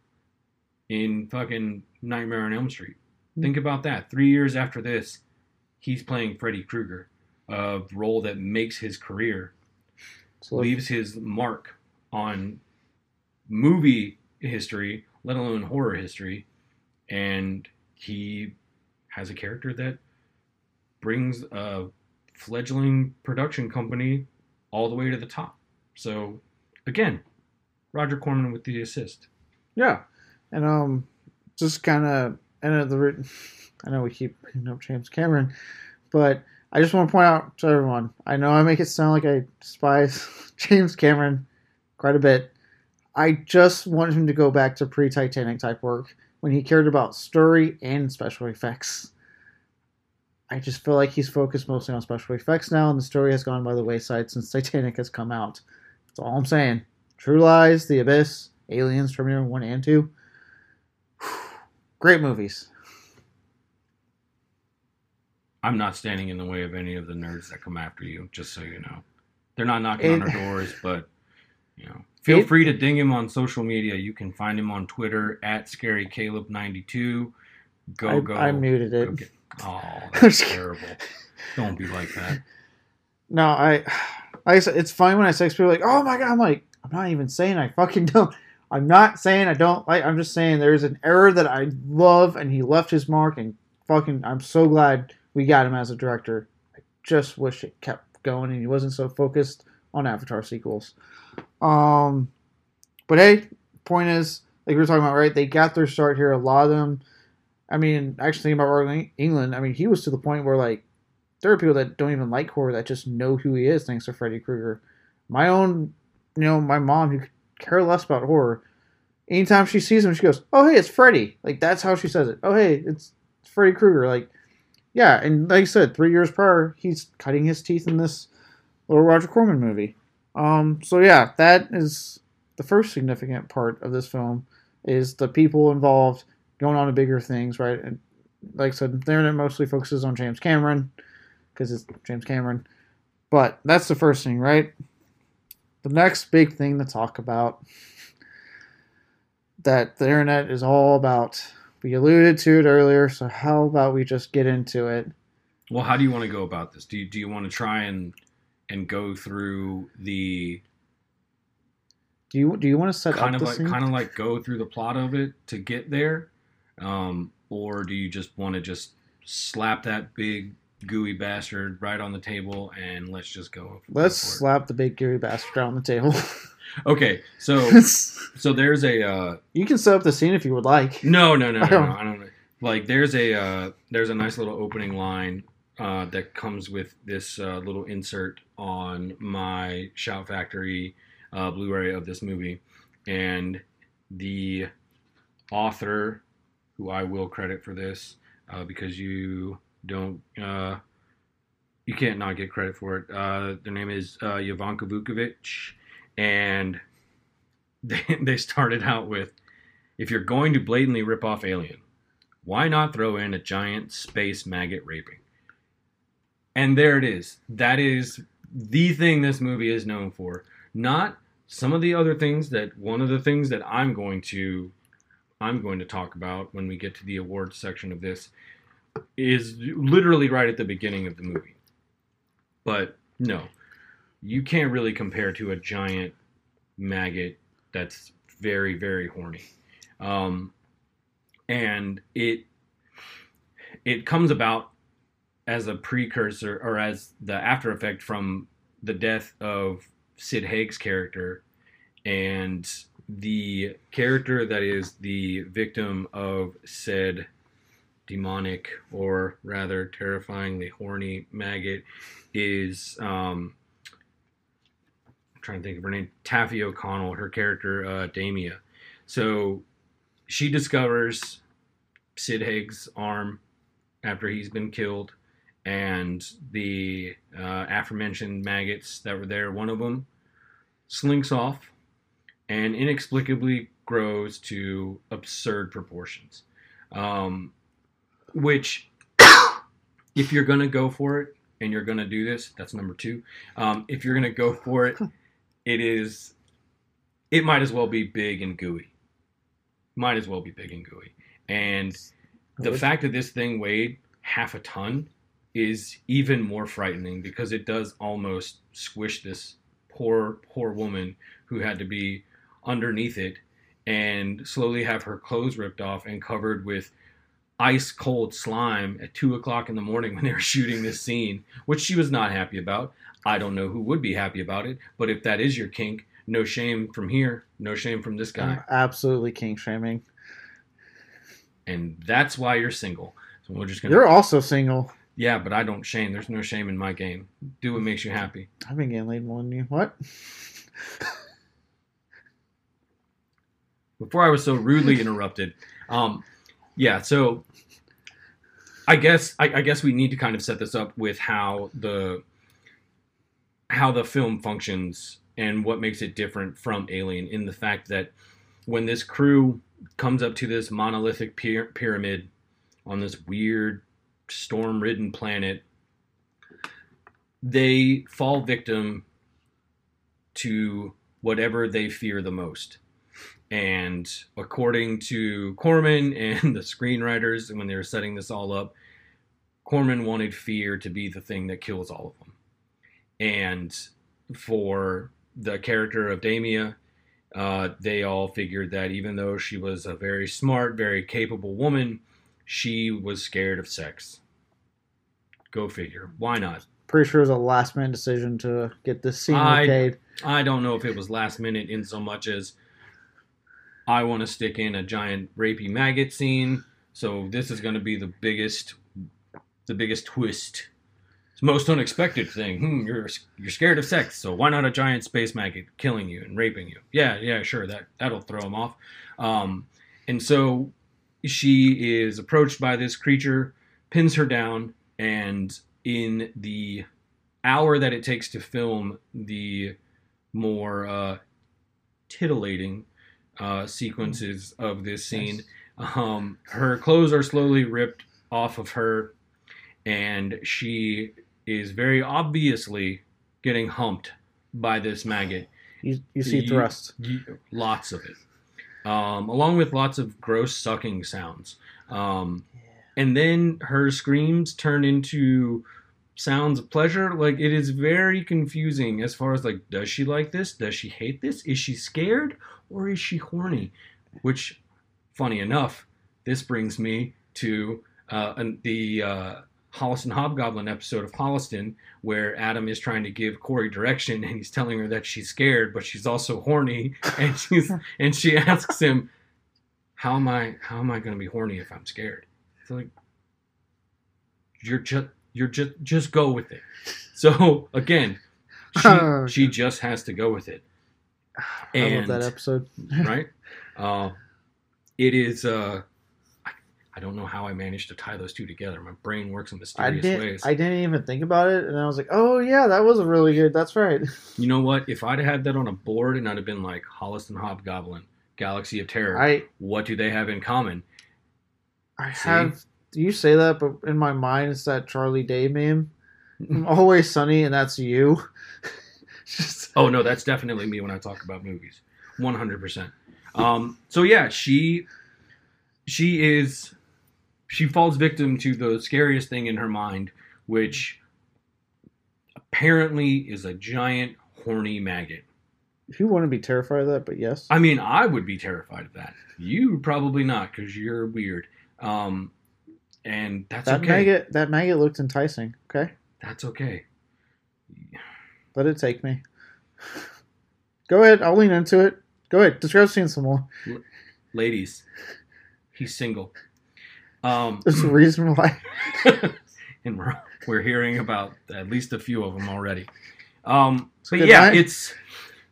S2: in fucking Nightmare on Elm Street. Think about that. Three years after this, he's playing Freddy Krueger, a role that makes his career
S1: So
S2: leaves his mark on movie history, let alone horror history, and he has a character that brings a fledgling production company all the way to the top. So, again, Roger Corman with the assist.
S1: yeah, and um, just kind of and the <laughs> I know we keep bringing up James Cameron, but I just want to point out to everyone. I know I make it sound like I despise <laughs> James Cameron quite a bit. I just want him to go back to pre-Titanic type work when he cared about story and special effects. I just feel like he's focused mostly on special effects now, and the story has gone by the wayside since <laughs> Titanic has come out. That's all I'm saying. True Lies, The Abyss, Aliens, Terminator 1 and 2. <sighs> Great movies.
S2: I'm not standing in the way of any of the nerds that come after you, just so you know. They're not knocking on our doors, but you know, feel free to ding him on social media. You can find him on Twitter at ScaryCaleb92. Go
S1: I,
S2: go.
S1: I muted it.
S2: get- <laughs> oh, that's terrible. Don't be like that.
S1: No, I, I it's funny when I text people like, "Oh my god," I'm like, I'm not even saying I fucking <laughs> don't. I'm not saying I don't like. I'm just saying there's an error that I love, and he left his mark, and fucking, I'm so glad we got him as a director. I just wish it kept going, and he wasn't so focused on Avatar sequels. Um, but hey, point is, like we were talking about, right? They got their start here. A lot of them. I mean, actually thinking about Englund, I mean, he was to the point where like there are people that don't even like horror that just know who he is thanks to Freddy Krueger. My own, you know, my mom who care less about horror. Anytime she sees him, she goes, "Oh hey, it's Freddy!" Like that's how she says it. Oh hey, it's Freddy Krueger. Like, yeah, and like I said, three years prior, he's cutting his teeth in this little Roger Corman movie. Um, so yeah, that is the first significant part of this film is the people involved going on to bigger things, right? And like I said, the internet mostly focuses on James Cameron because it's James Cameron. But that's the first thing, right? The next big thing to talk about that the internet is all about. We alluded to it earlier, so how about we just get into it?
S2: Well, how do you want to go about this? Do you, do you want to try and and go through the
S1: Do you do you want to set
S2: kind
S1: up
S2: of
S1: the
S2: like
S1: scene?
S2: kind of like go through the plot of it to get there, um, or do you just want to just slap that big gooey bastard right on the table and let's just go?
S1: Let's
S2: go
S1: slap the big gooey bastard on the table. <laughs>
S2: Okay, so <laughs> so there's a uh,
S1: you can set up the scene if you would like.
S2: no no no no,
S1: I don't-
S2: I don't. Like there's a uh, there's a nice little opening line uh, that comes with this uh, little insert on my Shout Factory uh, Blu-ray of this movie, and the author, who I will credit for this, uh, because you don't, uh, you can't not get credit for it. Their name is uh, Ivanka Vukovic, and <laughs> they they started out with, if you're going to blatantly rip off Alien, why not throw in a giant space maggot raping? And there it is. That is the thing this movie is known for. Not some of the other things that one of the things that I'm going to I'm going to talk about when we get to the awards section of this is literally right at the beginning of the movie. But no, you can't really compare to a giant maggot that's very very horny. Um, and it it comes about as a precursor or as the after effect from the death of Sid Haig's character and the character that is the victim of said demonic or rather terrifyingly horny maggot is um I'm trying to think of her name Taaffe O'Connell her character uh Damia. So she discovers Sid Haig's arm after he's been killed, and the uh, aforementioned maggots that were there, one of them slinks off and inexplicably grows to absurd proportions. Um, which, <coughs> if you're going to go for it and you're going to do this, that's number two. Um, if you're going to go for it, <laughs> it is, it might as well be big and gooey. Might as well be big and gooey. And the fact that this thing weighed half a ton is even more frightening because it does almost squish this poor poor woman who had to be underneath it and slowly have her clothes ripped off and covered with ice cold slime at two o'clock in the morning when they were <laughs> shooting this scene which she was not happy about i don't know who would be happy about it but if that is your kink no shame from here no shame from this guy
S1: I'm absolutely kink shaming.
S2: and that's why you're single so we're just gonna
S1: You're also single.
S2: Yeah, but I don't shame. There's no shame in my game. Do what makes you happy.
S1: I've been getting laid more than you. What? <laughs>
S2: Before I was so rudely interrupted, um, yeah. So I guess I, I guess we need to kind of set this up with how the how the film functions and what makes it different from Alien in the fact that when this crew comes up to this monolithic pyra- pyramid on this weird storm-ridden planet, they fall victim to whatever they fear the most. And according to Corman <laughs> and the screenwriters, when they were setting this all up, Corman wanted fear to be the thing that kills all of them. And for the character of Damia, uh, they all figured that even though she was a very smart, very capable woman, she was scared of sex. Go figure. Why not?
S1: Pretty sure it was a last minute decision to get this scene
S2: I-
S1: okayed.
S2: I don't know if it was last minute in so much as I want to stick in a giant rapey maggot scene. So this is going to be the biggest, the biggest twist. It's the most unexpected thing. Hmm, you're you're scared of sex, so why not a giant space maggot killing you and raping you? Yeah, yeah, sure. That that'll throw him off. Um, and so she is approached by this creature, pins her down, and in the hour that it takes to film the more uh, titillating uh, sequences of this scene. Um, her clothes are slowly ripped off of her, and she is very obviously getting humped by this maggot.
S1: You, you see
S2: You-
S1: thrust.
S2: Lots of it, um, along with lots of gross sucking sounds. Um, and then her screams turn into sounds of pleasure. Like it is very confusing as far as like, does she like this? Does she hate this? Is she scared or is she horny? Which, funny enough, this brings me to uh, the uh, Holliston Hobgoblin episode of Holliston, where Adam is trying to give Corri direction, and he's telling her that she's scared, but she's also horny, <laughs> and she's and she <laughs> asks him, "How am I? How am I going to be horny if I'm scared?" It's like you're just you're just just go with it. So again, <laughs> she, she just has to go with it,
S1: I love that episode.
S2: right? Uh, it is. Uh, I, I don't know how I managed to tie those two together. My brain works in
S1: I
S2: mysterious
S1: didn't.
S2: ways.
S1: I didn't even think about it, and I was like, "Oh yeah, that was a really good. That's right." <laughs>
S2: You know what? If I'd have had that on a board and I'd have been like Holliston Hobgoblin, Galaxy of Terror,
S1: I
S2: what do they have in common?
S1: I
S2: See?
S1: have. You say that, but in my mind, it's that Charlie Day meme. I'm always sunny, and that's you. <laughs> Just
S2: Oh no, that's definitely me when I talk about movies. One hundred percent. Um. So yeah, she, she is, she falls victim to the scariest thing in her mind, which apparently is a giant horny maggot.
S1: if you want to be terrified of that, but yes,
S2: I mean, I would be terrified of that. You probably not because you're weird. Um, and that's
S1: that
S2: okay.
S1: maggot. That maggot looked enticing. Okay,
S2: That's okay.
S1: let it take me. <laughs> Go ahead. I'll lean into it. Go ahead. Describe scene some more.
S2: Ladies, he's single. Um, <laughs>
S1: There's a reason why. <laughs>
S2: and we're we're hearing about at least a few of them already. Um, but
S1: Good
S2: yeah, it's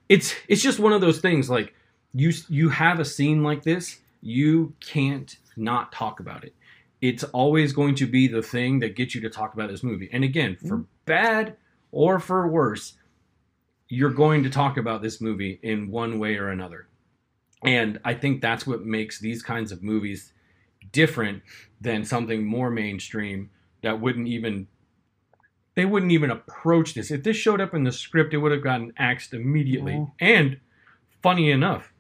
S2: it's it's just one of those things. Like you you have a scene like this, you can't not talk about it. It's always going to be the thing that gets you to talk about this movie. And again, for
S1: Mm-hmm.
S2: bad or for worse, you're going to talk about this movie in one way or another. And I think that's what makes these kinds of movies different than something more mainstream that wouldn't even they wouldn't even approach this. If this showed up in the script, it would have gotten axed immediately.
S1: Oh.
S2: And funny enough,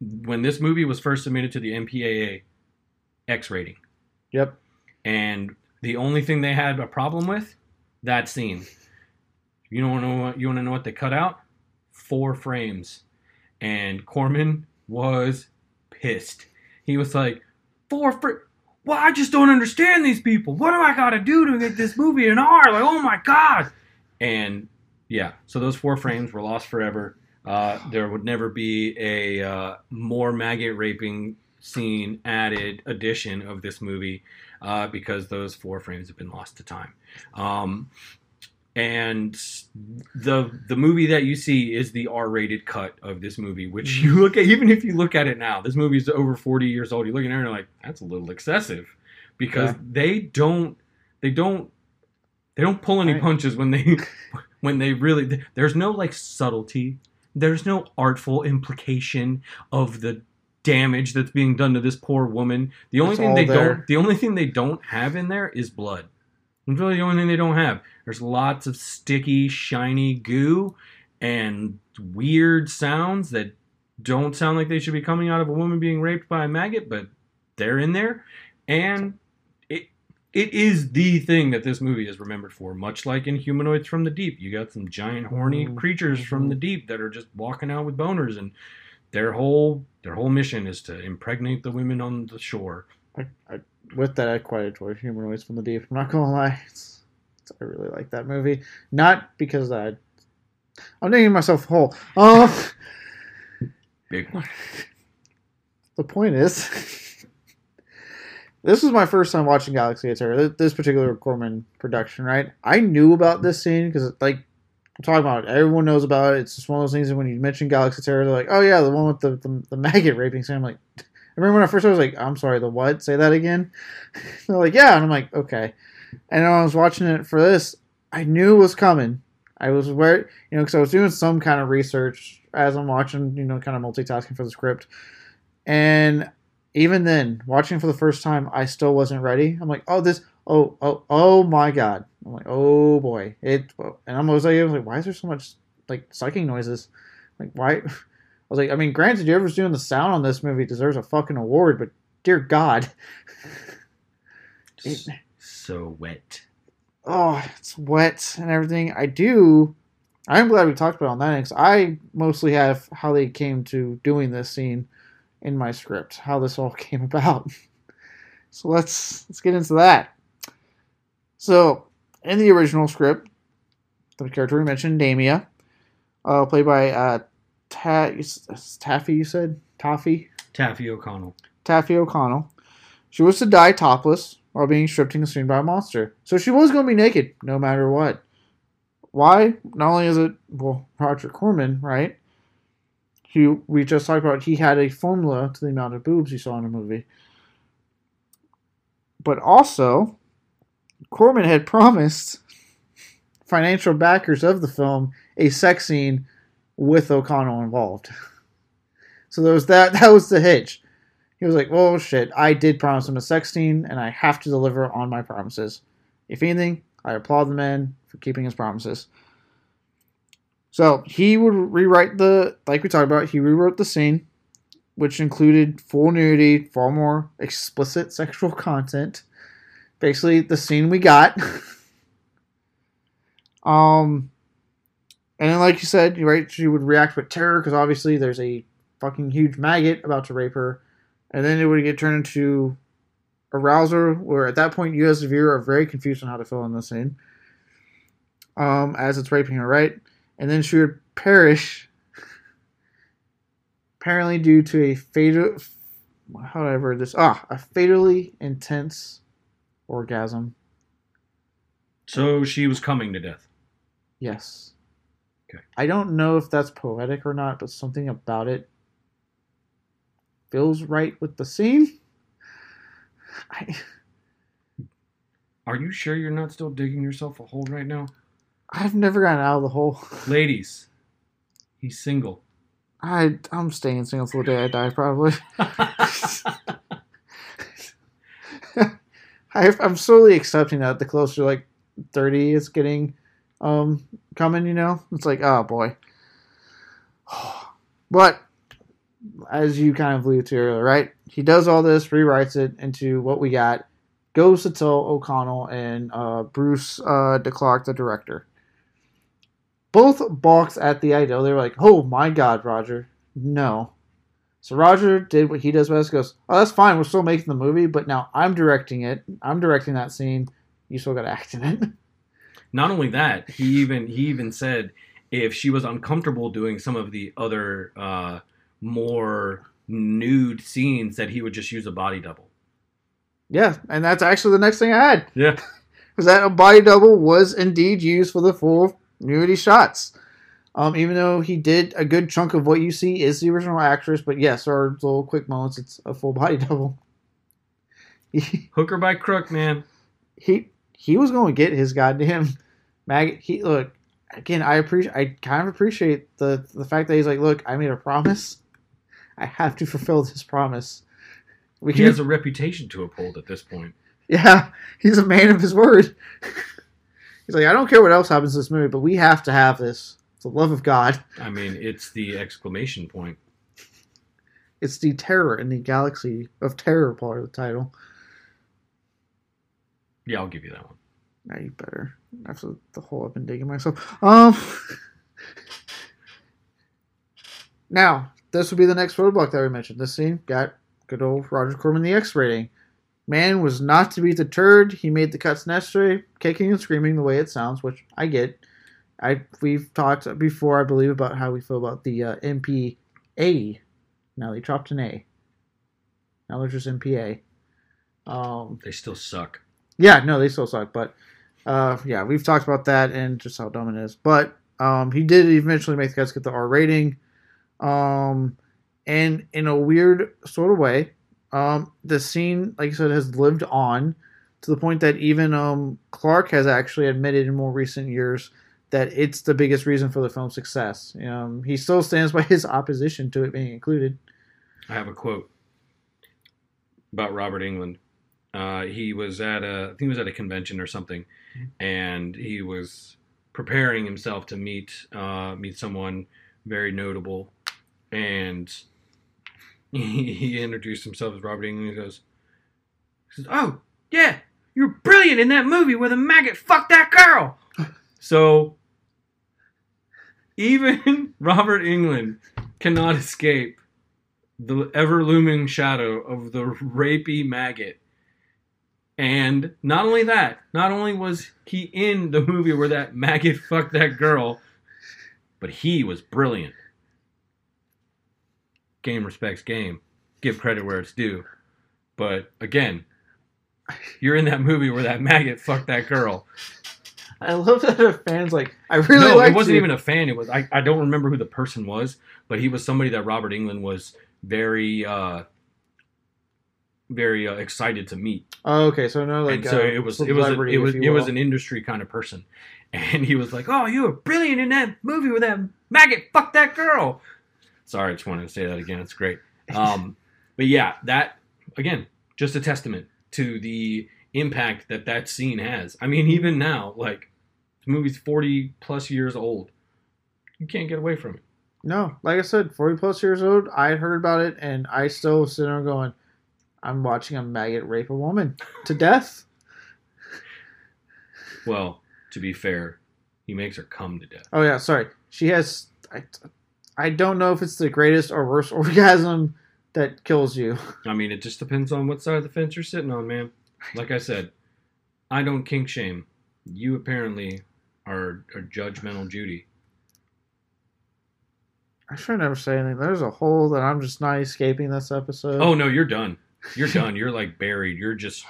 S2: when this movie was first submitted to the MPAA, X rating,
S1: Yep.
S2: and the only thing they had a problem with that scene. You don't know what you want to know what they cut out? Four frames, and Corman was pissed. He was like, four fr- Well, I just don't understand these people. What do I got to do to get this movie an R? Like, oh my god! And yeah, so those four frames were lost forever. Uh, there would never be a uh, more maggot raping scene added edition of this movie uh, because those four frames have been lost to time. Um, and the the movie that you see is the R-rated cut of this movie, which mhm. you look at. Even if you look at it now, this movie is over 40 years old. You look at it and you're like, that's a little excessive, because
S1: Yeah.
S2: they don't they don't they don't pull any
S1: Right.
S2: punches when they <laughs> when they really. There's no like subtlety. There's no artful implication of the damage that's being done to this poor woman. The only
S1: It's
S2: thing they
S1: there.
S2: don't the only thing they don't have in there is blood. It's really the only thing they don't have. There's lots of sticky, shiny goo and weird sounds that don't sound like they should be coming out of a woman being raped by a maggot, but they're in there. And it it is the thing that this movie is remembered for. Much like in Humanoids from the Deep, you got some giant horny
S1: Mhm.
S2: creatures from the deep that are just walking out with boners, and their whole their whole mission is to impregnate the women on the shore.
S1: I, I, with that, I quite enjoy Humanoids from the Deep. I'm not gonna lie, it's, I really like that movie. Not because I, I'm digging myself a hole. Um,
S2: Big one.
S1: the point is, <laughs> this was my first time watching Galaxy of Terror. This, particular Corman production, right? I knew about this scene because, like, I'm talking about it. Everyone knows about it. It's just one of those things that when you mention Galaxy of Terror, they're like, "Oh yeah, the one with the the, the maggot raping scene." I'm like, <laughs> I remember when I first I was like, "I'm sorry, the what? Say that again." <laughs> they're like, "Yeah," and I'm like, "Okay." And I was watching it for this, I knew it was coming. I was where you know, because I was doing some kind of research as I'm watching, you know, kind of multitasking for the script. And even then, watching for the first time, I still wasn't ready. I'm like, oh, this, oh, oh, oh my god. I'm like, oh boy, it. And I'm always like, I was like, why is there so much like sucking noises? Like, why? <laughs> I was like, I mean, granted, whoever's doing the sound on this movie deserves a fucking award, but dear God, <laughs>
S2: S- so wet.
S1: oh, it's wet and everything. I do. I'm glad we talked about on that because I mostly have how they came to doing this scene in my script, how this all <laughs> came about. So let's let's get into that. So in the original script, the character we mentioned, Damia, uh, played by uh, Ta- Taaffe, you said Taaffe.
S2: Taaffe O'Connell.
S1: Taaffe O'Connell. She was to die topless while being stripped and consumed by a monster. So she was going to be naked no matter what. Why? Not only is it, well, Roger Corman, right? He, we just talked about he had a formula to the amount of boobs he saw in the movie. But also, Corman had promised financial backers of the film a sex scene with O'Connell involved. <laughs> So there was that. That was the hitch. He was like, "Well, shit, I did promise him a sex scene, and I have to deliver on my promises. If anything, I applaud the man for keeping his promises." So he would rewrite the, like we talked about, he rewrote the scene, which included full nudity, far more explicit sexual <laughs> content. Basically, the scene we got. <laughs> um, and then, like you said, right, she would react with terror because obviously there's a fucking huge maggot about to rape her, and then it would get turned into arouser. Where at that point, you as the viewer are very confused on how to fill in the scene. Um, as it's raping her, right, and then she would perish, apparently due to a fatal. How did I word this? Ah, a fatally intense orgasm.
S2: So she was coming to death.
S1: Yes.
S2: Okay.
S1: I don't know if that's poetic or not, but something about it feels right with the scene. I,
S2: Are you sure you're not still digging yourself a hole right now?
S1: I've never gotten out of the hole.
S2: Ladies, he's single.
S1: I I'm staying single till the day I die, probably. <laughs> I, I'm slowly accepting that the closer like 30 is getting um coming, you know, it's like oh boy. <sighs> But as you kind of alluded to earlier, right? He does all this, rewrites it into what we got, goes to tell O'Connell and uh, Bruce uh, D. Clark, the director. Both balks at the idea. They were like, "Oh my God, Roger, no." So Roger did what he does best. Goes, "Oh, that's fine. We're still making the movie, but now I'm directing it. I'm directing that scene. You still got to act in it." <laughs>
S2: Not only that, he even he even said if she was uncomfortable doing some of the other uh, more nude scenes, that he would just use a body double.
S1: yeah, and that's actually the next thing I had.
S2: Yeah. <laughs>
S1: was that a body double was indeed used for the full nudity shots. Um, even though he did a good chunk of what you see is the original actress, but yes, there are little quick moments. It's a full <laughs> body double. <laughs>
S2: Hooker by crook, man.
S1: he, he was going to get his goddamn maggot. He look again. I appreciate. I kind of appreciate the the fact that he's like, look, I made a promise. I have to fulfill this promise. We
S2: He
S1: can
S2: has a reputation to uphold at this point.
S1: Yeah, he's a man of his word. <laughs> he's like, I don't care what else happens in this movie, but we have to have this. It's the love of God.
S2: I mean, it's the exclamation point.
S1: It's the terror in the galaxy of terror part of the title.
S2: Yeah, I'll give you that one.
S1: Now you better. After the hole I've been digging myself. Um. <laughs> now this would be the next roadblock that we mentioned. This scene got good old Roger Corman the X rating. Man was not to be deterred. He made the cuts necessary, kicking and screaming the way it sounds, which I get. I we've talked before, I believe, about how we feel about the uh, MPA. Now they dropped an A. Now they're just MPA. Um,
S2: They still suck.
S1: yeah, no, they still suck, but uh, yeah, we've talked about that and just how dumb it is. But um, he did eventually make the cuts get the R rating, um, and in a weird sort of way, um, the scene, like I said, has lived on to the point that even um, Clark has actually admitted in more recent years that it's the biggest reason for the film's success. Um, he still stands by <laughs> his opposition to it being included.
S2: I have a quote about Robert Englund. Uh, he was at a, I think he was at a convention or something, and he was preparing himself to meet uh, meet someone very notable, and <laughs> he, he introduced himself as Robert Englund. He goes, he says, "Oh yeah, you're brilliant in that movie where the maggot fucked that girl." <laughs> so even <laughs> Robert Englund cannot escape the ever looming shadow of the rapey maggot. And not only that, not only was he in the movie where that maggot fucked that girl, but he was brilliant. Game respects game. Give credit where it's due. But again, you're in that movie where that maggot fucked that girl.
S1: I love that a fan's like, I really
S2: no, it wasn't even a fan. It was I, I don't remember who the person was, but he was somebody that Robert Englund was very uh very uh, excited to meet.
S1: Oh, okay, so no, like
S2: and so
S1: uh,
S2: it was it was a, it was it was an industry kind of person. <laughs> And he was like, "Oh, you were brilliant in that movie with that maggot fuck that girl." Sorry, I just wanted to say that again. It's great. Um, <laughs> but yeah, that again, just a testament to the impact that that scene has. I mean, even now, like the movie's forty plus years old, you can't get away from it.
S1: No, like I said, forty plus years old. I heard about it, and I still sit there going, "I'm watching a maggot rape a woman to <laughs> death."
S2: Well, to be fair, he makes her come to death.
S1: Oh yeah, sorry. She has. I, I don't know if it's the greatest or worst <laughs> orgasm that kills you.
S2: I mean, it just depends on what side of the fence you're sitting on, man. Like I said, I don't kink shame. You apparently are a judgmental Judy.
S1: I should never say anything. There's a hole that I'm just not escaping this episode.
S2: Oh no, you're done. You're done. You're like buried. You're just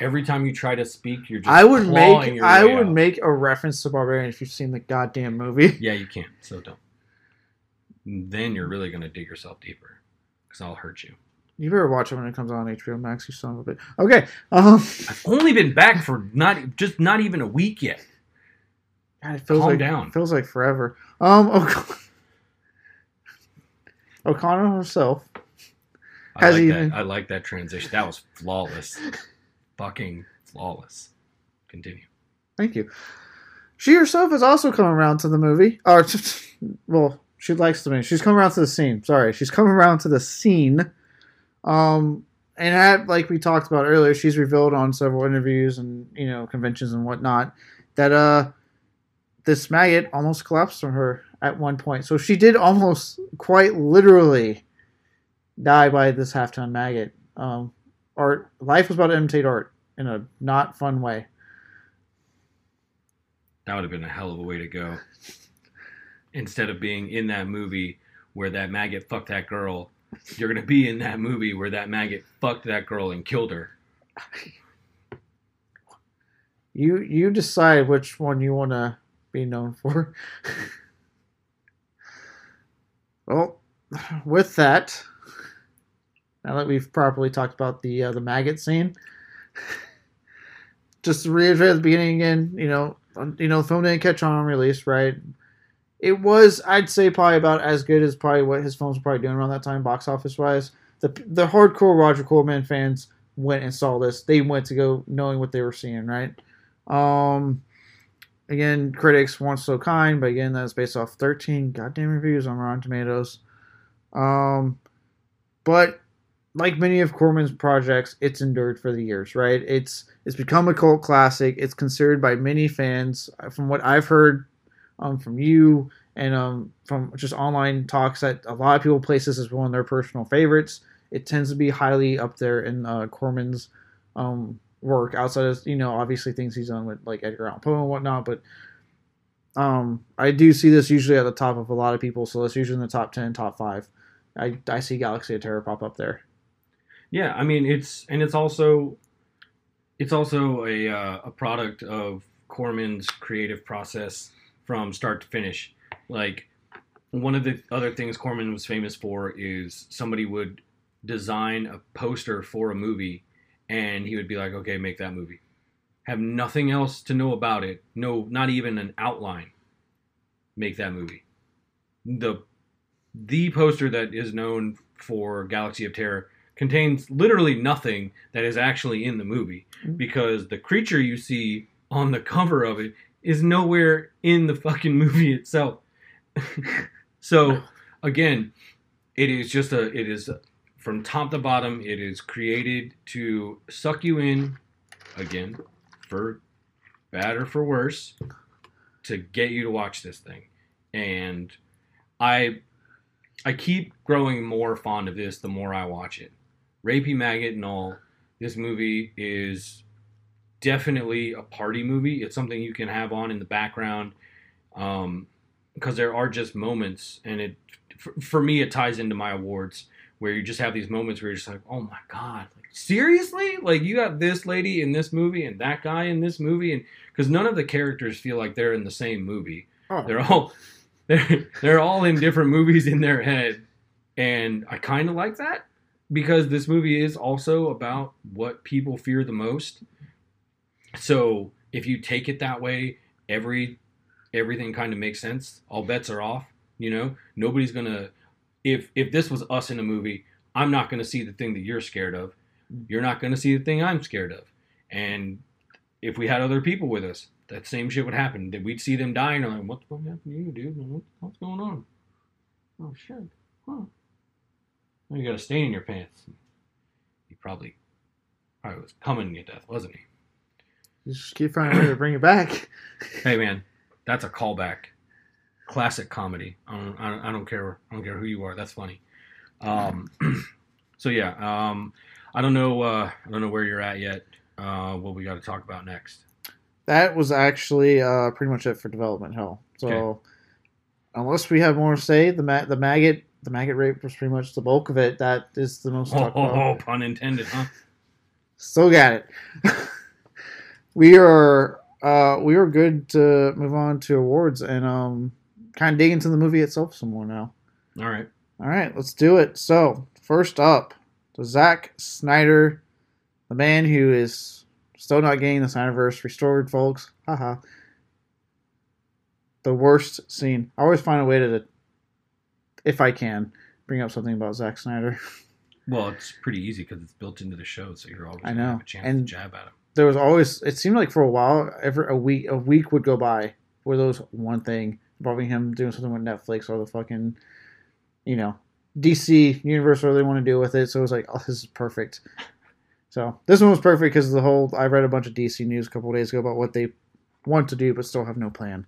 S2: every time you try to speak, you're just
S1: I would make
S2: your
S1: I would
S2: out.
S1: make a reference to Barbarian if you've seen the goddamn movie.
S2: Yeah, you can't. So don't. Then you're really gonna dig yourself deeper, because I'll hurt you.
S1: You better watch it when it comes on HBO Max. You son of a bitch. Okay. Um.
S2: I've only been back for not just not even a week yet.
S1: God, it feels
S2: Calm
S1: like
S2: down.
S1: feels like forever. Um. <laughs> O'Con- O'Connor herself.
S2: I
S1: Has
S2: like
S1: he
S2: that.
S1: even-
S2: I like that transition. That was flawless. Fucking flawless. Continue.
S1: Thank you. She herself has also come around to the movie. Or, <laughs> well, she likes the movie. She's come around to the scene. Sorry, she's come around to the scene. Um, and had, like we talked about earlier, she's revealed on several interviews and you know conventions and whatnot that uh this maggot almost collapsed on her at one point. So she did almost quite literally die by this half-ton maggot. Um, art life was about to imitate art in a not fun way.
S2: That would have been a hell of a way to go. Instead of being in that movie where that maggot fucked that girl, you're gonna be in that movie where that maggot fucked that girl and killed her.
S1: You you decide which one you want to be known for. well, with that, now that we've properly talked about the uh, the maggot scene, just to reiterate at the beginning again, you know, you know, didn't catch on on release, right? It was, I'd say, probably about as good as probably what his films were probably doing around that time, box office wise. The the hardcore Roger Corman fans went and saw this. They went to go knowing what they were seeing, right? Um, again, critics weren't so kind, but again, that's based off 13 goddamn reviews on Rotten Tomatoes. Um, but like many of Corman's projects, it's endured for the years, right? It's it's become a cult classic. It's considered by many fans, from what I've heard um, from you and um, from just online talks, that a lot of people place this as one of their personal favorites. It tends to be highly up there in uh, Corman's um, work, outside of you know obviously things he's done with like Edgar Allan Poe and whatnot, but. Um, I do see this usually at the top of a lot of people, so it's usually in the top ten, top five. I, I see Galaxy of Terror pop up there.
S2: Yeah, I mean it's and it's also it's also a uh, a product of Corman's creative process from start to finish. Like one of the other things Corman was famous for is somebody would design a poster for a movie and he would be like, "Okay, make that movie." Have nothing else to know about it. No, not even an outline. Make that movie. The the poster that is known for Galaxy of Terror contains literally nothing that is actually in the movie
S1: Mhm.
S2: because the creature you see on the cover of it is nowhere in the fucking movie itself. <laughs> so again, it is just a it is from top to bottom it is created to suck you in again for bad or for worse to get you to watch this thing. And I I keep growing more fond of this the more I watch it. Rapey Maggot and all, this movie is definitely a party movie. It's something you can have on in the background um, because there are just moments, and it for, for me it ties into my awards where you just have these moments where you're just like, oh my god, like, seriously? Like you got this lady in this movie and that guy in this movie, and because none of the characters feel like they're in the same movie.
S1: Oh,
S2: they're all <laughs> they're, they're all in different movies in their head. And i kind of like that because this movie is also about what people fear the most so if you take it that way every everything kind of makes sense all bets are off you know nobody's gonna if if this was us in a movie i'm not gonna see the thing that you're scared of you're not gonna see the thing i'm scared of and if we had other people with us, that same shit would happen. That we'd see them dying, and like, what's going to happen to you, dude? What, what's going on? Oh shit! Huh? You got a stain in your pants. He probably, probably was coming to death, wasn't he?
S1: You just keep finding a way to bring it back. <laughs>
S2: Hey man, that's a callback. Classic comedy. I don't, I don't, I don't care. I don't care who you are. That's funny. Um, <clears throat> so yeah, um, I don't know. Uh, I don't know where you're at yet. Uh, what we got to talk about next?
S1: That was actually uh, pretty much it for development hell. So,
S2: Okay.
S1: unless we have more to say, the ma- the maggot the maggot rape was pretty much the bulk of it. That is the most
S2: Oh,
S1: talked
S2: oh,
S1: about. <laughs>
S2: oh, pun intended, huh?
S1: Still got it. <laughs> we are uh, we are good to move on to awards and um, kind of dig into the movie itself some more now.
S2: All right.
S1: All right, let's do it. So, first up, the Zack Snyder, the man who is still not getting the Snyderverse restored, folks. Haha. The worst scene. I always find a way to, if I can, bring up something about Zack Snyder. <laughs>
S2: Well, it's pretty easy because it's built into the show, so you're always
S1: I
S2: gonna
S1: know.
S2: have a chance
S1: And-
S2: to jab at him.
S1: There was always. It seemed like for a while, every a week, a week would go by where was one thing involving him doing something with Netflix or the fucking, you know, DC universe, whatever they want to do with it. So it was like, oh, this is perfect. So this one was perfect because the whole. I read a bunch of DC news a couple days ago about what they want to do but still have no plan.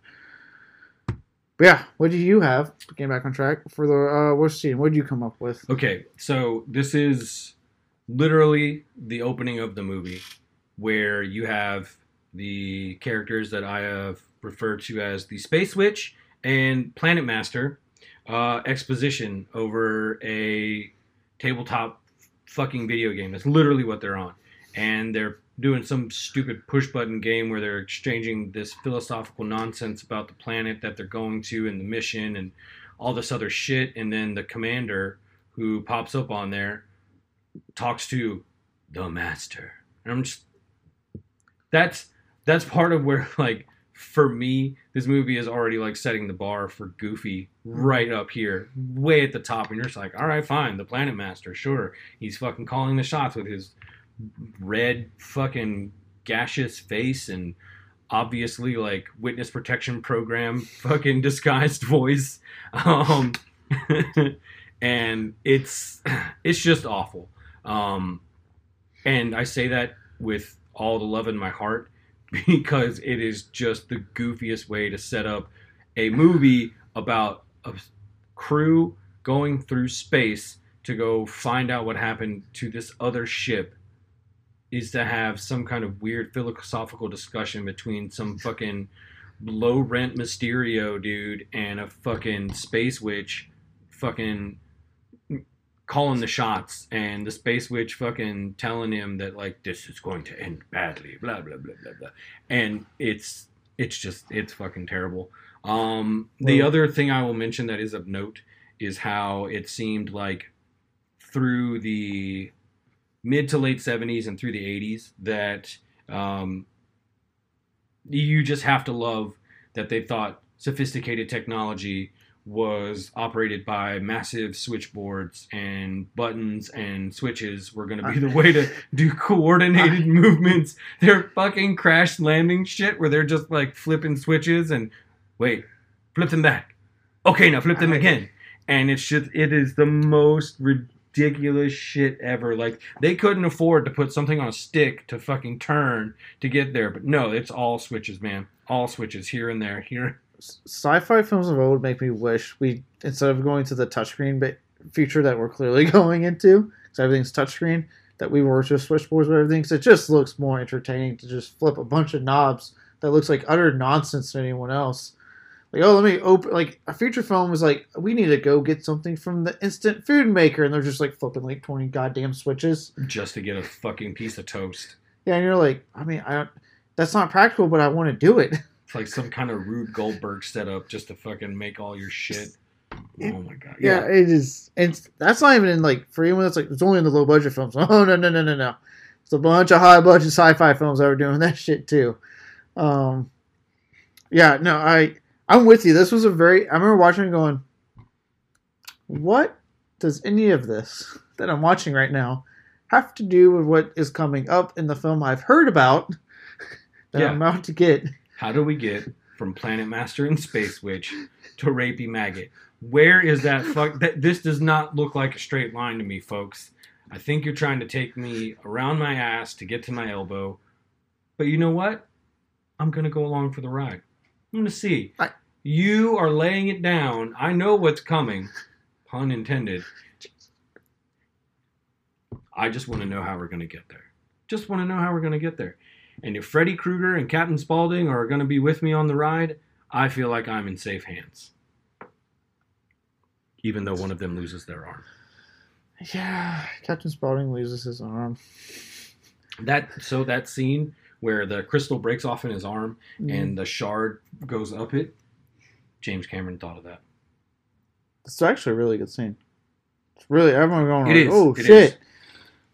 S1: But yeah, what do you have? Getting back on track for the uh, worst scene. What did you come up with?
S2: Okay, so this is literally the opening of the movie where you have the characters that I have referred to as the Space Witch and Planet Master uh, exposition over a tabletop fucking video game. That's literally what they're on. And they're doing some stupid push button game where they're exchanging this philosophical nonsense about the planet that they're going to and the mission and all this other shit. And then the commander who pops up on there talks to the master. And I'm just that's that's part of where <laughs> like for me this movie is already like setting the bar for goofy right up here way at the top. And you're just like all right fine the planet master sure. He's fucking calling the shots with his red fucking gaseous face and obviously like witness protection program <laughs> fucking disguised voice. Um <laughs> and it's <sighs> it's just awful. Um, and I say that with all the love in my heart <laughs> because it is just the goofiest way to set up a movie about a crew going through space to go find out what happened to this other ship is to have some kind of weird philosophical discussion between some fucking low rent Mysterio dude and a fucking space witch fucking calling the shots and the space witch fucking telling him that like this is going to end badly blah blah blah blah blah. And it's it's just it's fucking terrible. Um the
S1: Well-
S2: other thing i will mention that is of note is how it seemed like through the mid to late 70s and through the 80s that um you just have to love that they thought sophisticated technology was operated by massive switchboards and buttons and switches were going to be the way to <laughs> do coordinated <laughs> movements. They're fucking crash landing shit where they're just like flipping switches and wait, flip them back. Okay, now flip them again. And it's just it is the most ridiculous shit ever. Like they couldn't afford to put something on a stick to fucking turn to get there, but no, it's all switches, man. All switches here and there, here
S1: Sci-fi films of old make me wish we instead of going to the touchscreen but future that we're clearly <laughs> going into because everything's touchscreen that we were just switchboards with everything. 'cause it just looks more entertaining to just flip a bunch of knobs that looks like utter nonsense to anyone else. Like, oh, let me open. Like a feature film was like, we need to go get something from the instant food maker, and they're just like flipping like twenty goddamn switches.
S2: just to get a fucking piece of toast.
S1: Yeah, and you're like, I mean, I don't. That's not practical, but I want to do it. <laughs>
S2: It's like some kind of Rube Goldberg setup just to fucking make all your shit. Oh my god.
S1: Yeah, it is, and that's not even in like for anyone that's like it's only in the low budget films. <laughs> Oh no no no no no, it's a bunch of high budget sci-fi films that were doing that shit too. Um, yeah, no, I I'm with you. This was a very I remember watching it going, what does any of this that I'm watching right now have to do with what is coming up in the film I've heard about <laughs> that
S2: Yeah.
S1: I'm about to get?
S2: How do we get from Planet Master and Space Witch to Rapey Maggot? Where is that fuck? That, this does not look like a straight line to me, folks. I think you're trying to take me around my ass to get to my elbow. But you know what? I'm going to go along for the ride. I'm going to see.
S1: I-
S2: you are laying it down. I know what's coming. Pun intended. I just want to know how we're going to get there. Just want to know how we're going to get there. And if Freddy Krueger and Captain Spaulding are going to be with me on the ride, I feel like I'm in safe hands. Even though one of them loses their arm.
S1: Yeah, Captain Spaulding loses his arm.
S2: That so that scene where the crystal breaks off in his arm
S1: Mm.
S2: and the shard goes up it. James Cameron thought of that.
S1: It's actually a really good scene. It's really everyone going
S2: It
S1: like,
S2: is,
S1: oh
S2: it
S1: shit.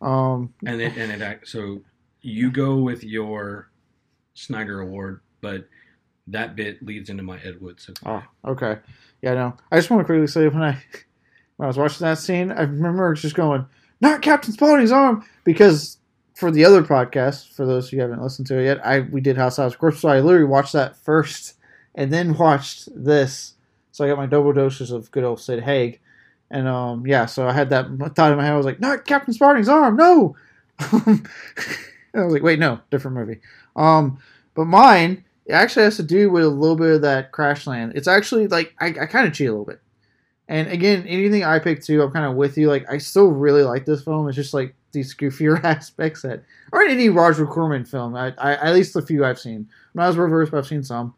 S1: Um,
S2: And it and it so you go with your Snyder Award, but that bit leads into my Ed Wood. So
S1: oh, okay, yeah, no. I just want to quickly say when I when I was watching that scene, I remember just going, not Captain Spaulding's arm, because for the other podcast, for those who haven't listened to it yet, I we did House House Corpse, so I literally watched that first and then watched this. So I got my double doses of good old Sid Haig. And um, yeah, so I had that thought in my head. I was like, "Not Captain Spaulding's arm, no!" <laughs> and I was like, "Wait, no, different movie." Um, but mine it actually has to do with a little bit of that crash land. It's actually like I, I kind of cheat a little bit. And again, anything I pick too, I'm kind of with you. Like I still really like this film. It's just like these goofier <laughs> aspects that, in any Roger Corman film. I, I at least the few I've seen. I'm Not as reverse, but I've seen some.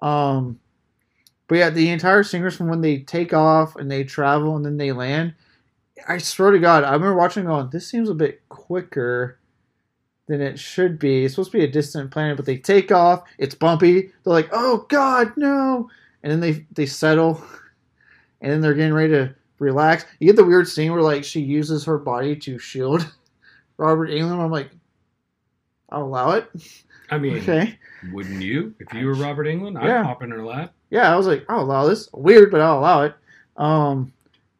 S1: Um, but yeah, the entire singers from when they take off and they travel and then they land. I swear to God, I remember watching going, this seems a bit quicker than it should be. It's supposed to be a distant planet, but they take off. It's bumpy. They're like, oh God, no! And then they they settle, and then they're getting ready to relax. You get the weird scene where like she uses her body to shield <laughs> Robert Englund. I'm like, I'll allow it.
S2: I mean,
S1: Okay.
S2: wouldn't you? If you were Robert Englund, I'd
S1: Yeah.
S2: hop in her lap.
S1: yeah, I was like, I'll allow this. Weird, but I'll allow it. Um,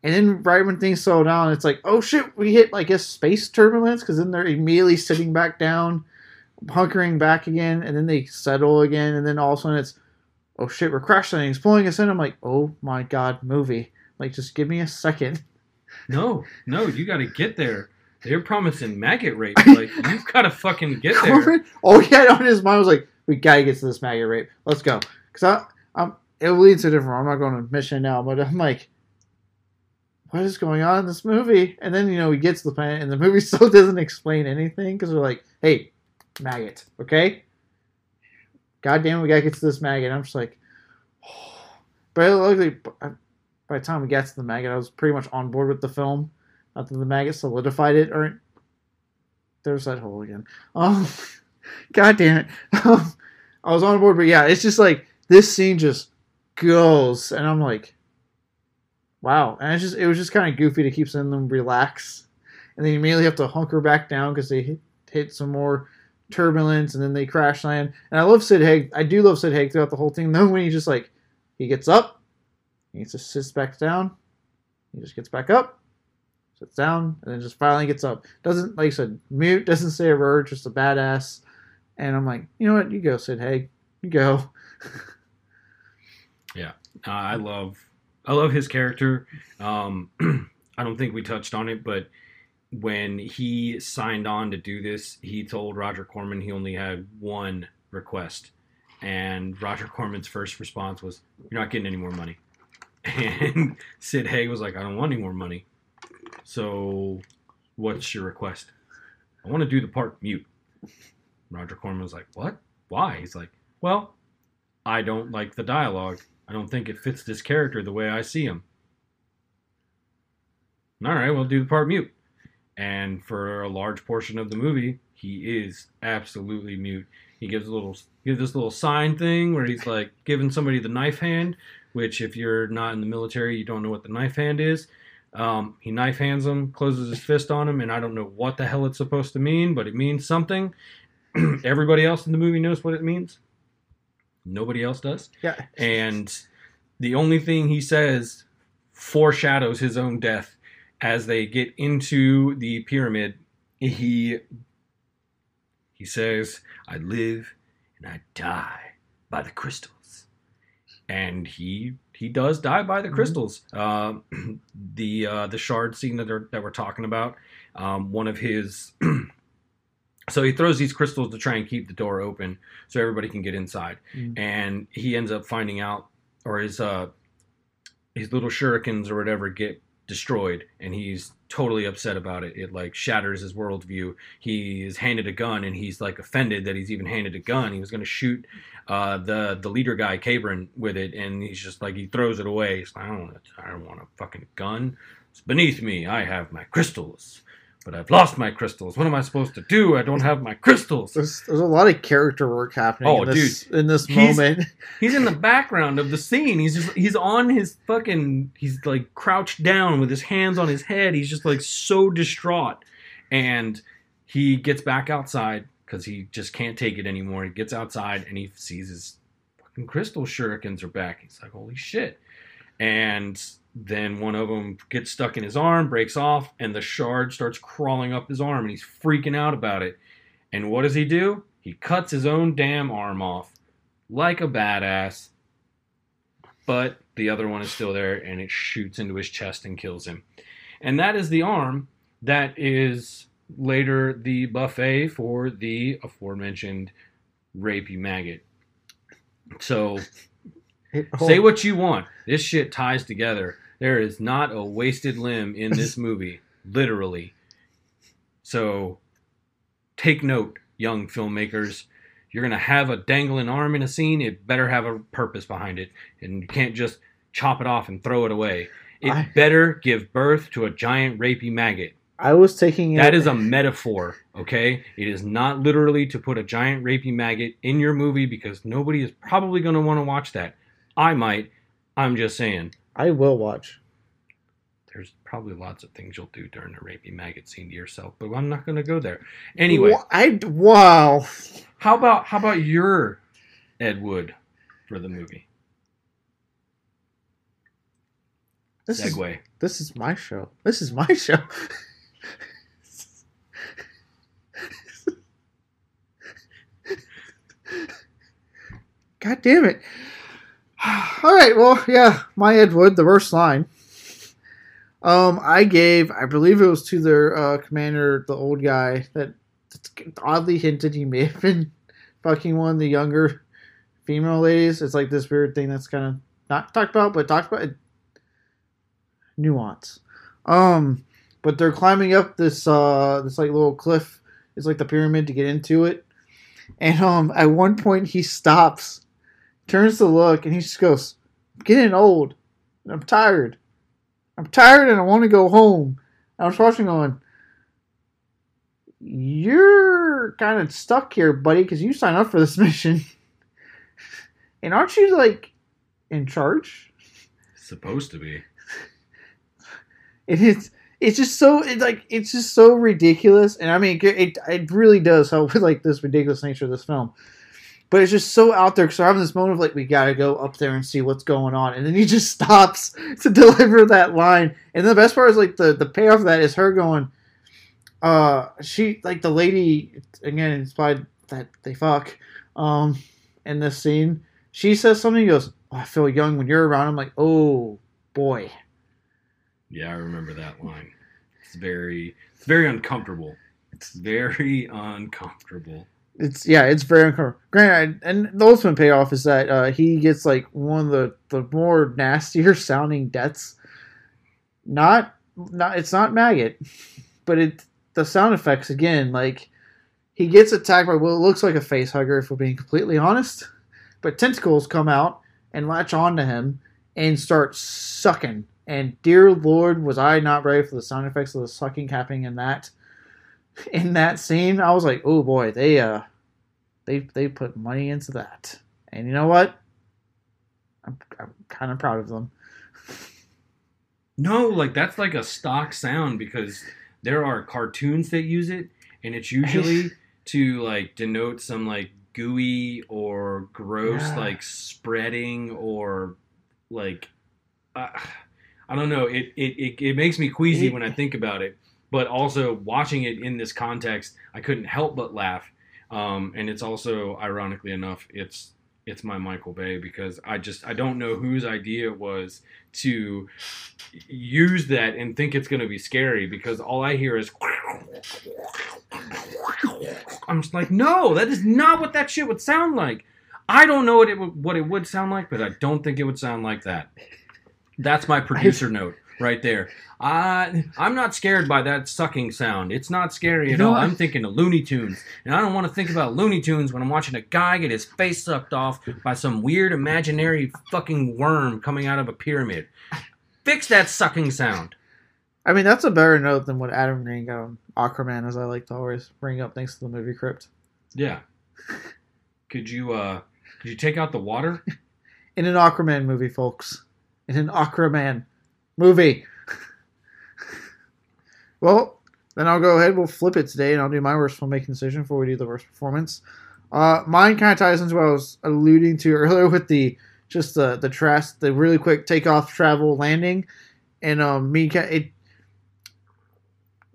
S1: and then right when things slow down, it's like, oh shit, we hit like a space turbulence because then they're immediately sitting back down, hunkering back again, and then they settle again, and then all of a sudden it's, oh shit, we're crash landing, it's pulling us in. I'm like, oh my god, movie, like just give me a second.
S2: No, no, you got to get there They're promising maggot rape. <laughs> Like you've gotta fucking get there. <laughs>
S1: He had on his mind was like, "We gotta get to this maggot rape. Let's go." Because I, I'm, it leads to different. I'm not going to mission now, but I'm like, what is going on in this movie? And then you know he gets to the planet, and the movie <laughs> still doesn't explain anything because they're like, "Hey, maggot, okay? God damn we gotta get to this maggot." I'm just like, <sighs> but luckily, by the time we got to the maggot, I was pretty much on board with the film. Not that the maggot solidified it, or there's that hole again. <laughs> Um, God damn it. <laughs> Um, I was on board, but yeah, it's just like this scene just goes, and I'm like, wow. And it's just it was just kind of goofy to keep seeing them relax, and then you immediately have to hunker back down because they hit, hit some more turbulence, and then they crash land. And I love Sid Haig. I do love Sid Haig throughout the whole thing. <laughs> Though when he just like he gets up, he just sits back down, he just gets back up, sits down, and then just finally gets up. Doesn't like I said, mute, doesn't say a word, just a badass. And I'm like, you know what? You go, Sid Haig. You go. <laughs>
S2: Uh, I love I love his character. Um, <clears throat> I don't think we touched on it, but when he signed on to do this, he told Roger Corman he only had one request, and Roger Corman's first response was, "You're not getting any more money." <laughs> And Sid Haig was like, "I don't want any more money. So, what's your request?" I want to do the part mute. Roger Corman was like, "What? Why?" He's like, "Well, I don't like the dialogue. I don't think it fits this character the way I see him." All right, we'll do the part mute. And for a large portion of the movie, he is absolutely mute. He gives a little gives this little sign thing where he's like giving somebody the knife hand, which if you're not in the military, you don't know what the knife hand is. Um, he knife hands him, closes his fist on him, and I don't know what the hell it's supposed to mean, but it means something. <clears throat> Everybody else in the movie knows what it means. Nobody else does.
S1: Yeah.
S2: And the only thing he says foreshadows his own death as they get into the pyramid. He he says, "I live and I die by the crystals," and he he does die by the
S1: Mhm.
S2: crystals. Uh, <clears throat> the uh, the shard scene that that we're talking about, um, one of his. <clears throat> so he throws these crystals to try and keep the door open so everybody can get inside,
S1: Mm.
S2: and he ends up finding out, or his uh, his little shurikens or whatever get destroyed and he's totally upset about it. It like shatters his worldview. He is handed a gun and he's like offended that he's even handed a gun. He was going to shoot uh, the the leader guy Cabren with it and he's just like he throws it away. He's like I don't want I don't want a fucking gun. It's beneath me. I have my crystals but I've lost my crystals what am I supposed to do I don't have my crystals
S1: There's, there's a lot of character work happening
S2: Oh,
S1: in this, in this
S2: He's-
S1: moment. <laughs>
S2: He's in the background of the scene. He's just he's on his fucking he's like crouched down with his hands on his head. He's just like so distraught. And he gets back outside because he just can't take it anymore. He gets outside and he sees his fucking crystal shurikens are back. He's like, holy shit. And then one of them gets stuck in his arm, breaks off, and the shard starts crawling up his arm and he's freaking out about it. And what does he do? He cuts his own damn arm off like a badass. But the other one is still there and it shoots into his chest and kills him. And that is the arm that is later the buffet for the aforementioned rapey maggot. So say what you want. This shit ties together. There is not a wasted limb in this <laughs> movie, literally. So take note, young filmmakers. You're gonna have a dangling arm in a scene. It better have a purpose behind it, and you can't just chop it off and throw it away. It
S1: I-
S2: better give birth to a giant rapey maggot.
S1: I was taking it.
S2: That is a metaphor, okay? It is not literally to put a giant rapey maggot in your movie because nobody is probably going to want to watch that. I might. I'm just saying.
S1: I will watch.
S2: There's probably lots of things you'll do during a rapey maggot scene to yourself, but I'm not going to go there. Anyway,
S1: Wha- I wow.
S2: how about how about your Ed Wood for the movie?
S1: This is
S2: Segue.
S1: this is my show. This is my show. <laughs> God damn it. All right, well, yeah, my Ed Wood, the worst line. Um, I gave, I believe it was to their uh, commander, the old guy that oddly hinted he may have been fucking one of the younger female ladies. It's like this weird thing that's kind of not talked about, but talked about nuance. Um, but they're climbing up this uh this like little cliff. It's like the pyramid to get into it. And um, at one point he stops, turns to look, and he just goes, "I'm getting old, and I'm tired." I'm tired and I want to go home. I was watching on. You're kind of stuck here, buddy, because you signed up for this <laughs> mission. and aren't you, like, in charge?
S2: Supposed to be.
S1: It is. It's just so it's like it's just so ridiculous, and I mean it. It really does help with like this ridiculous nature of this film, but it's just so out there because having this moment of like we gotta go up there and see what's going on, and then he <laughs> just stops <laughs> to deliver that line, and the best part is like the the payoff of that is her going, uh, she like the lady again inspired that they fuck, um, in this scene, she says something. He goes, oh, "I feel young when you're around." I'm like, "Oh boy."
S2: Yeah, I remember that line. It's very, it's very uncomfortable. It's very uncomfortable.
S1: It's yeah, it's very uncomfortable. Granted, and the ultimate payoff is that uh, he gets like one of the the more nastier <laughs> sounding deaths. Not, not it's not maggot, but it the sound effects again like he gets attacked by what looks like a face hugger if we're being completely honest, but tentacles come out and latch onto him and start sucking and dear Lord, was I not ready for the sound effects of the sucking happening in that in that scene? I was like, oh boy, they uh they they put money into that. And you know what? I'm I'm kind of proud of them.
S2: No, like that's like a stock sound because there are cartoons that use it, and it's usually <laughs> to like denote some like gooey or gross
S1: Yeah.
S2: like spreading or like uh, I don't know. It, it it it makes me queasy when I think about it. But also watching it in this context, I couldn't help but laugh. Um, and it's also ironically enough, it's it's my Michael Bay because I just I don't know whose idea it was to use that and think it's going to be scary because all I hear is I'm just like no that is not what that shit would sound like. I don't know what it would, what it would sound like but I don't think it would sound like that. That's my producer note right there I I'm not scared by that sucking sound it's not scary
S1: You
S2: at
S1: know
S2: all? I'm thinking of Looney Tunes and I don't want to think about Looney Tunes when I'm watching a guy get his face sucked off by some weird imaginary fucking worm coming out of a pyramid. Fix that sucking sound.
S1: I mean, that's a better note than what Adam Green got on Aquaman, as I like to always bring up, thanks to the movie Crypt.
S2: Yeah. Could you uh could you take out the water? <laughs>
S1: In an Aquaman movie, folks. In an Aquaman movie. well, then I'll go ahead. We'll flip it today, and I'll do my worst filmmaking decision before we do the worst performance. Uh, mine kind of ties into what I was alluding to <laughs> earlier with the just the the trash, the really quick takeoff, travel, landing, and um, me it.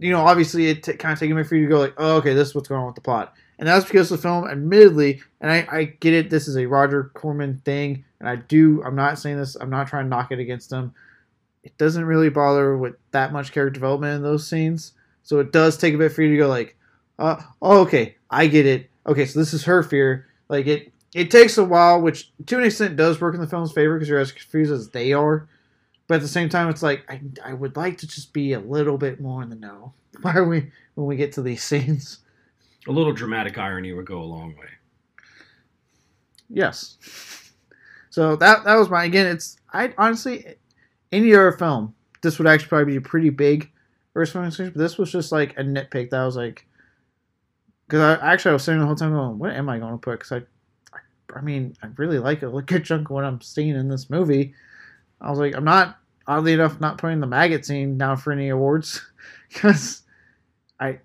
S1: You know, obviously, it t- kind of taking me for you to go like, oh, okay, this is what's going on with the plot, and that's because the film, admittedly, and I, I get it, this is a Roger Corman thing, and I do, I'm not saying this, I'm not trying to knock it against him. It doesn't really bother with that much character development in those scenes, so it does take a bit for you to go like, uh, oh, okay, I get it. Okay, so this is her fear. Like it, it takes a while, which to an extent does work in the film's favor because you're as confused as they are. But at the same time, it's like I, I would like to just be a little bit more in the know. <laughs> Why are we when we get to these scenes?
S2: A little dramatic irony would go a long way.
S1: Yes. So that that was my again. It's I honestly, any other film, this would actually probably be a pretty big decision. But this was just like a nitpick that I was like, because I actually I was sitting the whole time going, what am I going to put? Because I, I, I mean, I really like a good <laughs> chunk of what I'm seeing in this movie. I was like, I'm not oddly enough not putting the maggot scene down for any awards <laughs> because I,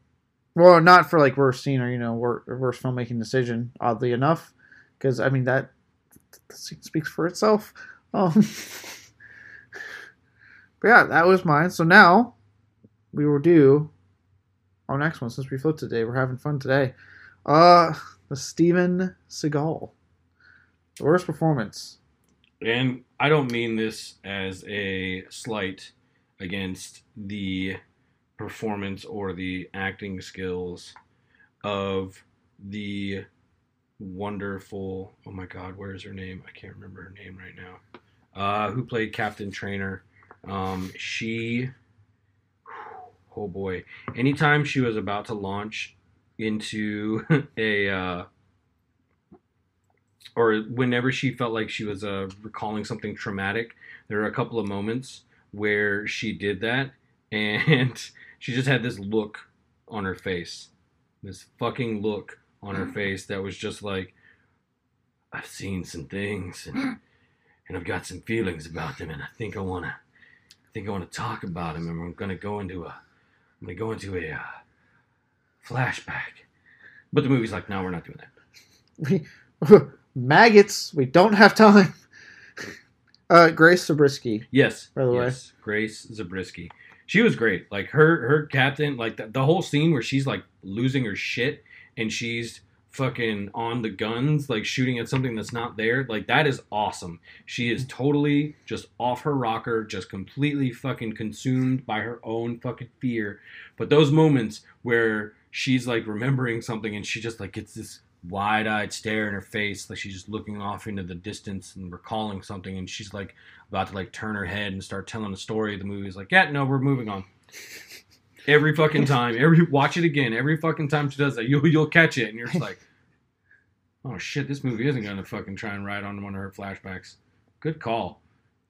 S1: well, not for like worst scene or you know wor- worst filmmaking decision. Oddly enough, because I mean that the scene speaks for itself. Um, <laughs> but yeah, that was mine. So now we will do our next one since we flipped today. We're having fun today. Uh, the Steven Seagal, the worst performance.
S2: And I don't mean this as a slight against the performance or the acting skills of the wonderful oh my god where's her name i can't remember her name right now uh who played captain Trantor um she oh boy. Anytime she was about to launch into <laughs> a uh or whenever she felt like she was uh recalling something traumatic there were a couple of moments where she did that <laughs> and she just had this look on her face. This fucking look on her face that was just like I've seen some things and and I've got some feelings about them and I think I want to think I want to talk about him, and I'm going to go into a I'm going to go into a uh, flashback. But the movie's like, no, we're not doing that.
S1: We <laughs> maggots. We don't have time. <laughs> Uh, Grace Zabriskie.
S2: Yes,
S1: By the way.
S2: Grace Zabriskie. She was great. Like her her captain, like the, the whole scene where she's like losing her shit and she's fucking on the guns, like shooting at something that's not there. Like that is awesome. She is totally just off her rocker, just completely fucking consumed by her own fucking fear. But those moments where she's like remembering something and she just like gets this wide-eyed stare in her face like she's just looking off into the distance and recalling something and she's like about to like turn her head and start telling the story the movie is like yeah no we're moving on every fucking <laughs> time. Every watch it again. Every fucking time she does that you'll, you'll catch it. And you're just like <laughs> oh shit this movie isn't gonna fucking try and ride on one of her flashbacks. Good call.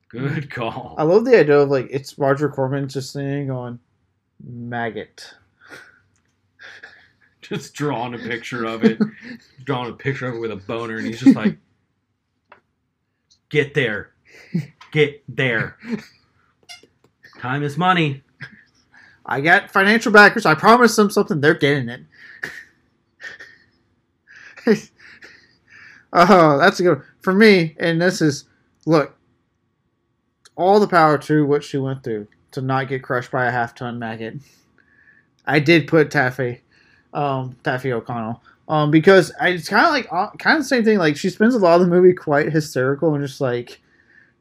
S2: Good call.
S1: I love the idea of like it's Roger Corman just saying on maggot. <laughs>
S2: just drawing a picture of it. Drawing a picture of it with a boner and he's just like get there. Get there. Time is money
S1: I got financial backers. I promised them something. They're getting it. <laughs> oh, that's a good one. For me, and this is, look, all the power to what she went through to not get crushed by a half ton maggot. I did put Taaffe, um, Taaffe O'Connell, um, because I, it's kind of like, uh, kind of the same thing. Like, she spends a lot of the movie quite hysterical and just like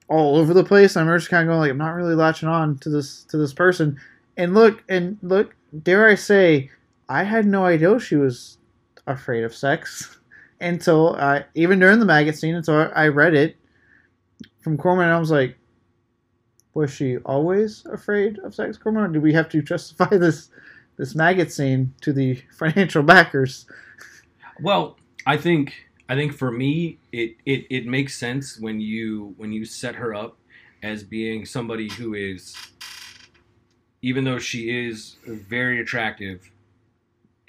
S1: all over the place. I'm just kind of going like, I'm not really latching on to this, to this person and look and look dare i say i had no idea she was afraid of sex <laughs> until i even during the maggot scene until i read it from corman and i was like was she always afraid of sex corman? Or do we have to <laughs> justify this this maggot scene to the <laughs> financial backers?
S2: Well, I think I think for me it, it it makes sense when you when you set her up as being somebody who is even though she is very attractive,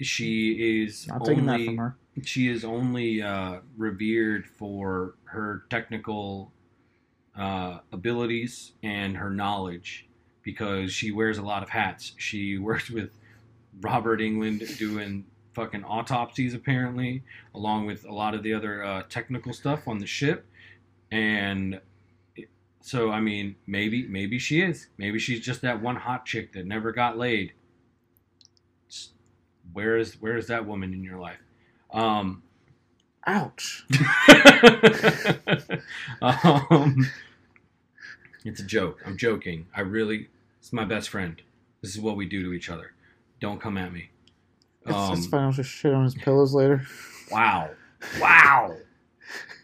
S2: she is
S1: not taking that
S2: only
S1: from her
S2: she is only uh, revered for her technical uh, abilities and her knowledge because she wears a lot of hats. She <laughs> worked with Robert Englund doing fucking autopsies apparently, along with a lot of the other uh, technical stuff on the ship, and so I mean maybe maybe she is maybe she's just that one hot chick that never got laid. Where is where is that woman in your life? Um,
S1: ouch <laughs>
S2: um, it's a joke. I'm joking. I really, it's my best friend. This is what we do to each other. Don't come at me.
S1: it's,
S2: Um,
S1: it's fine i'll just shit on his pillows later
S2: wow. Wow.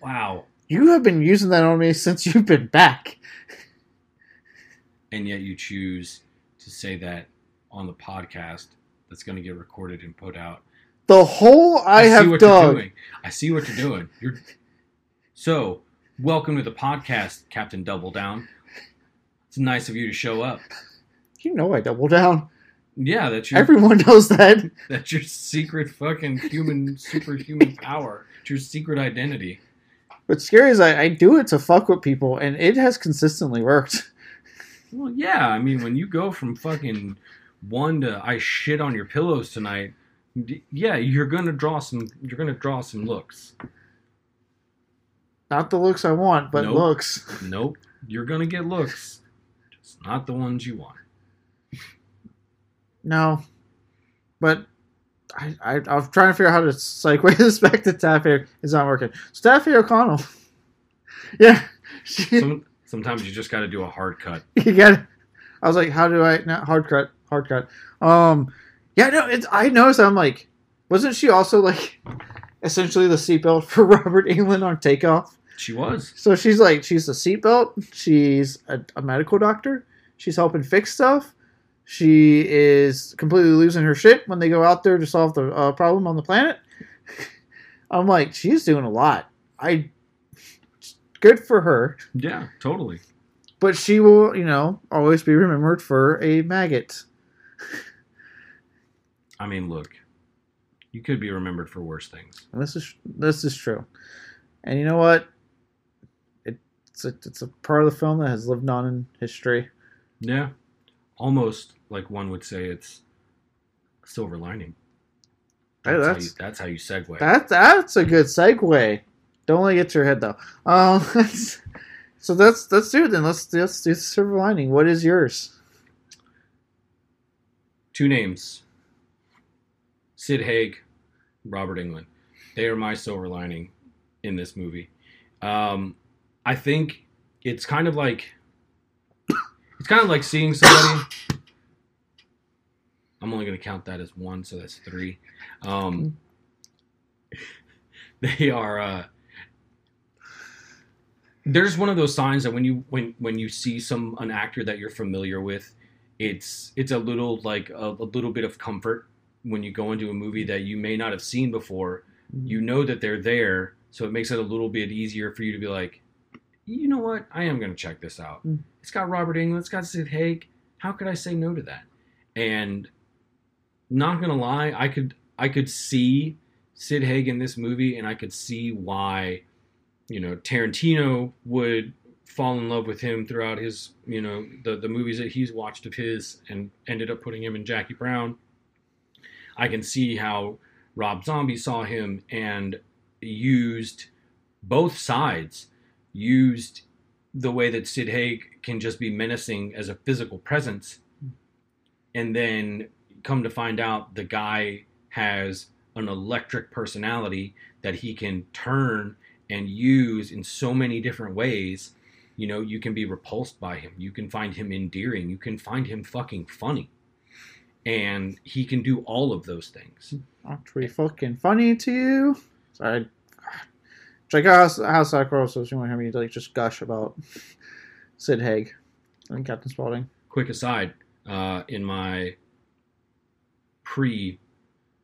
S2: Wow.
S1: You have been using that on me since you've been back
S2: And yet you choose to say that on the podcast that's going to get recorded and put out.
S1: the whole i,
S2: see
S1: have
S2: what
S1: dug
S2: you're doing. I see what you're doing. You're so welcome to the podcast, Captain Double Down. It's nice of you to show up.
S1: you know i double down
S2: Yeah, that's your
S1: everyone knows that
S2: That's your secret fucking human superhuman <laughs> power. It's your secret identity.
S1: What's scary is I, I do it to fuck with people, and it has consistently worked. <laughs>
S2: Well, yeah, I mean, when you go from fucking one to I shit on your pillows tonight, d- yeah, you're gonna draw some. You're gonna draw some looks.
S1: Not the looks I want, but
S2: Nope.
S1: looks. <laughs>
S2: Nope, you're gonna get looks, just not the ones you want.
S1: No, but I, I I'm trying to figure out how to segue this back to Taaffe. It's not working. So Taaffe O'Connell. <laughs> yeah, she, <laughs>
S2: Some, sometimes you just got to do a hard cut. <laughs>
S1: you got. I was like, how do I not hard cut, hard cut. Um, yeah, no, it's I noticed. I'm like, wasn't she also like essentially the seatbelt for Robert Englund on Takeoff?
S2: She was.
S1: So she's like, she's a seatbelt. She's a, a medical doctor. She's helping fix stuff. She is completely losing her shit when they go out there to solve the uh, problem on the planet. <laughs> I'm like, she's doing a lot. I good for her,
S2: Yeah, totally.
S1: but she will, you know, always be remembered for a maggot.
S2: I mean, look, you could be remembered for worse things.
S1: This is this is true. And you know what? It's a, it's a part of the film that has lived on in history.
S2: Yeah, almost like one would say it's silver lining.
S1: Hey,
S2: That's, how,
S1: that's-
S2: you, that's how you segue.
S1: That that's a good segue. Don't let it get to your head though. Um, <laughs> so let's let's do it then. Let's let's do silver lining. What is yours?
S2: Two names: Sid Haig, Robert Englund. They are my silver lining in this movie. Um, I think it's kind of like <coughs> it's kind of like seeing somebody. I'm only going to count that as one, so that's three. Um, <laughs> they are. Uh, there's one of those signs that when you when when you see some an actor that you're familiar with, it's it's a little like a, a little bit of comfort when you go into a movie that you may not have seen before. You know that they're there, so it makes it a little bit easier for you to be like, you know what, I am going to check this out.
S1: Mm.
S2: It's got Robert Englund, it's got Sid Haig. How could I say no to that? And not gonna lie, I could I could see Sid Haig in this movie, and I could see why, you know, Tarantino would fall in love with him throughout his, you know, the the movies that he's watched of his, and ended up putting him in Jackie Brown. I can see how Rob Zombie saw him and used both sides, used the way that Sid Haig can just be menacing as a physical presence, and then come to find out the guy has an electric personality that he can turn and use in so many different ways. You know, you can be repulsed by him. You can find him endearing. You can find him fucking funny. And he can do all of those things.
S1: Actually, fucking funny to you. Sorry. Check out House, of so if you want to hear me like just gush about Sid Haig and Captain Spaulding.
S2: quick aside uh, in my pre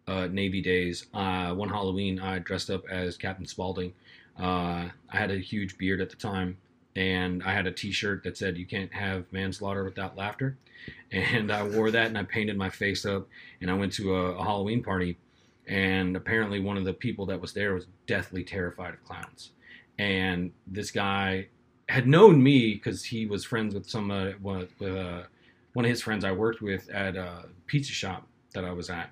S2: uh, navy days. Uh, one halloween i dressed up as captain spaulding. Uh, i had a huge beard at the time and i had a t-shirt that said you can't have manslaughter without laughter. <laughs> And i wore that and i painted my face up and i went to a, a halloween party. And apparently one of the people that was there was deathly terrified of clowns. And this guy had known me because he was friends with some with uh, one of his friends I worked with at a pizza shop that I was at,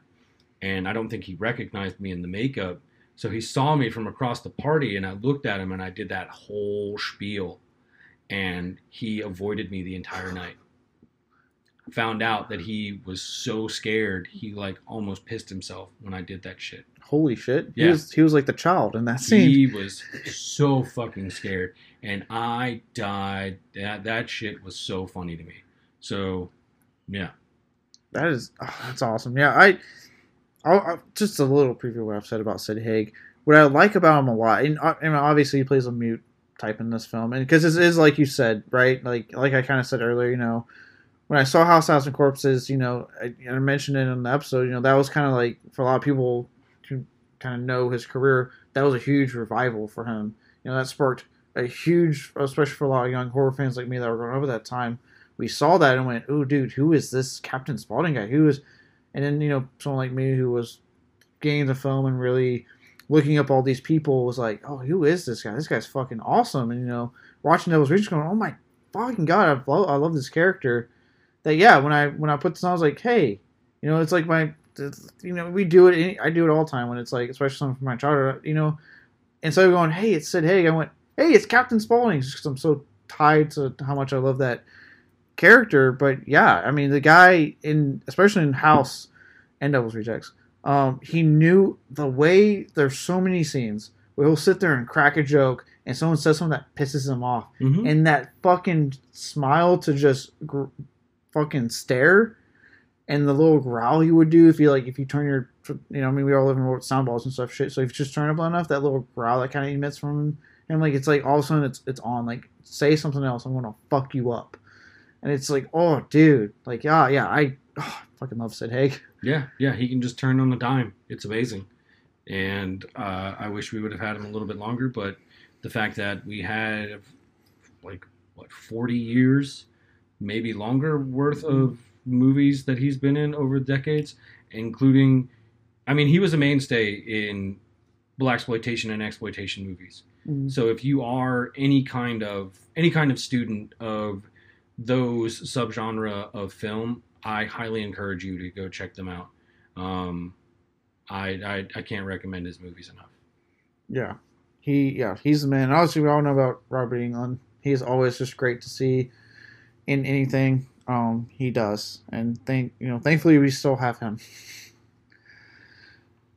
S2: and I don't think he recognized me in the makeup. So he saw me from across the party, and I looked at him, and I did that whole spiel, and he avoided me the entire night. Found out that he was so scared, he like almost pissed himself when I did that shit.
S1: Holy shit. He
S2: Yeah.
S1: was he was like the child in that scene.
S2: He was so fucking scared, and I died. That that shit was so funny to me. So, yeah,
S1: That is, oh, that's awesome. Yeah, I, I'll, I'll- just a little preview what I've said about Sid Haig. What I like about him a lot, and uh, I, I obviously he plays a mute type in this film, and because it is like you said, right? Like, like I kind of said earlier, you know, when I saw House, House and Corpses, you know, I, I mentioned it in the episode, you know, that was kind of like for a lot of people to kind of know his career, that was a huge revival for him. You know, that sparked a huge, especially for a lot of young horror fans like me that were growing up at that time. We saw that and went, "Oh, dude, who is this Captain Spaulding guy? Who is?" And then you know, someone like me who was getting the film and really looking up all these people was like, "Oh, who is this guy? This guy's fucking awesome!" And you know, watching Devil's Rejects, going, "Oh my fucking god, I love, I love this character." That yeah, when I when I put this on, I was like, "Hey, you know, it's like my, you know, we do it. I do it all the time when it's like, especially something from my childhood, you know." Instead of going, "Hey, it's Sid Haig," I went, "Hey, it's Captain Spaulding," just 'cause I'm so tied to how much I love that character. But yeah, I mean, the guy in especially in House and Devil's Rejects, um, he knew the way. There's so many scenes where he'll sit there and crack a joke, and someone says something that pisses him off,
S2: Mhm.
S1: and that fucking smile to just gr- fucking stare and the little growl he would do if you like if you turn your you know I mean we all live in with sound balls and stuff shit so if you just turn up enough that little growl that kind of emits from him like it's like all of a sudden it's it's on like say something else I'm gonna fuck you up and it's like oh dude like yeah yeah I oh, fucking love Sid Haig <laughs>
S2: Yeah, yeah, he can just turn on the dime. It's amazing, and uh, I wish we would have had him a little bit longer. But the fact that we had like what forty years, maybe longer worth of movies that he's been in over decades, including, I mean, he was a mainstay in black exploitation and exploitation movies. So if you are any kind of any kind of student of those subgenre of film, I highly encourage you to go check them out. Um, I, I I can't recommend his movies enough.
S1: Yeah, he yeah he's the man. Obviously, we all know about Robert Englund. He's always just great to see in anything um he does, and thank you know thankfully we still have him.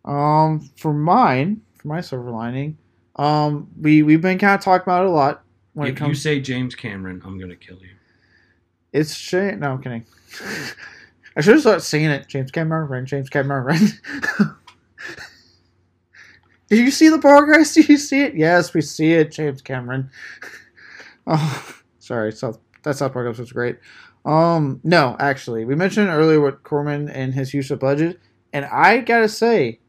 S1: Um, for mine, for my silver lining, um, we we've been kind of talking about it a lot when
S2: if
S1: it
S2: you say James Cameron, I'm gonna kill you.
S1: It's shit. No, I'm kidding. I should have started saying it. James Cameron, James Cameron. <laughs> Did you see the progress? <laughs> Did you see it? Yes, we see it, James Cameron. <laughs> oh, sorry, South that South Park episode was great. Um, no, actually, we mentioned earlier with Corman and his use of budget, and I gotta say,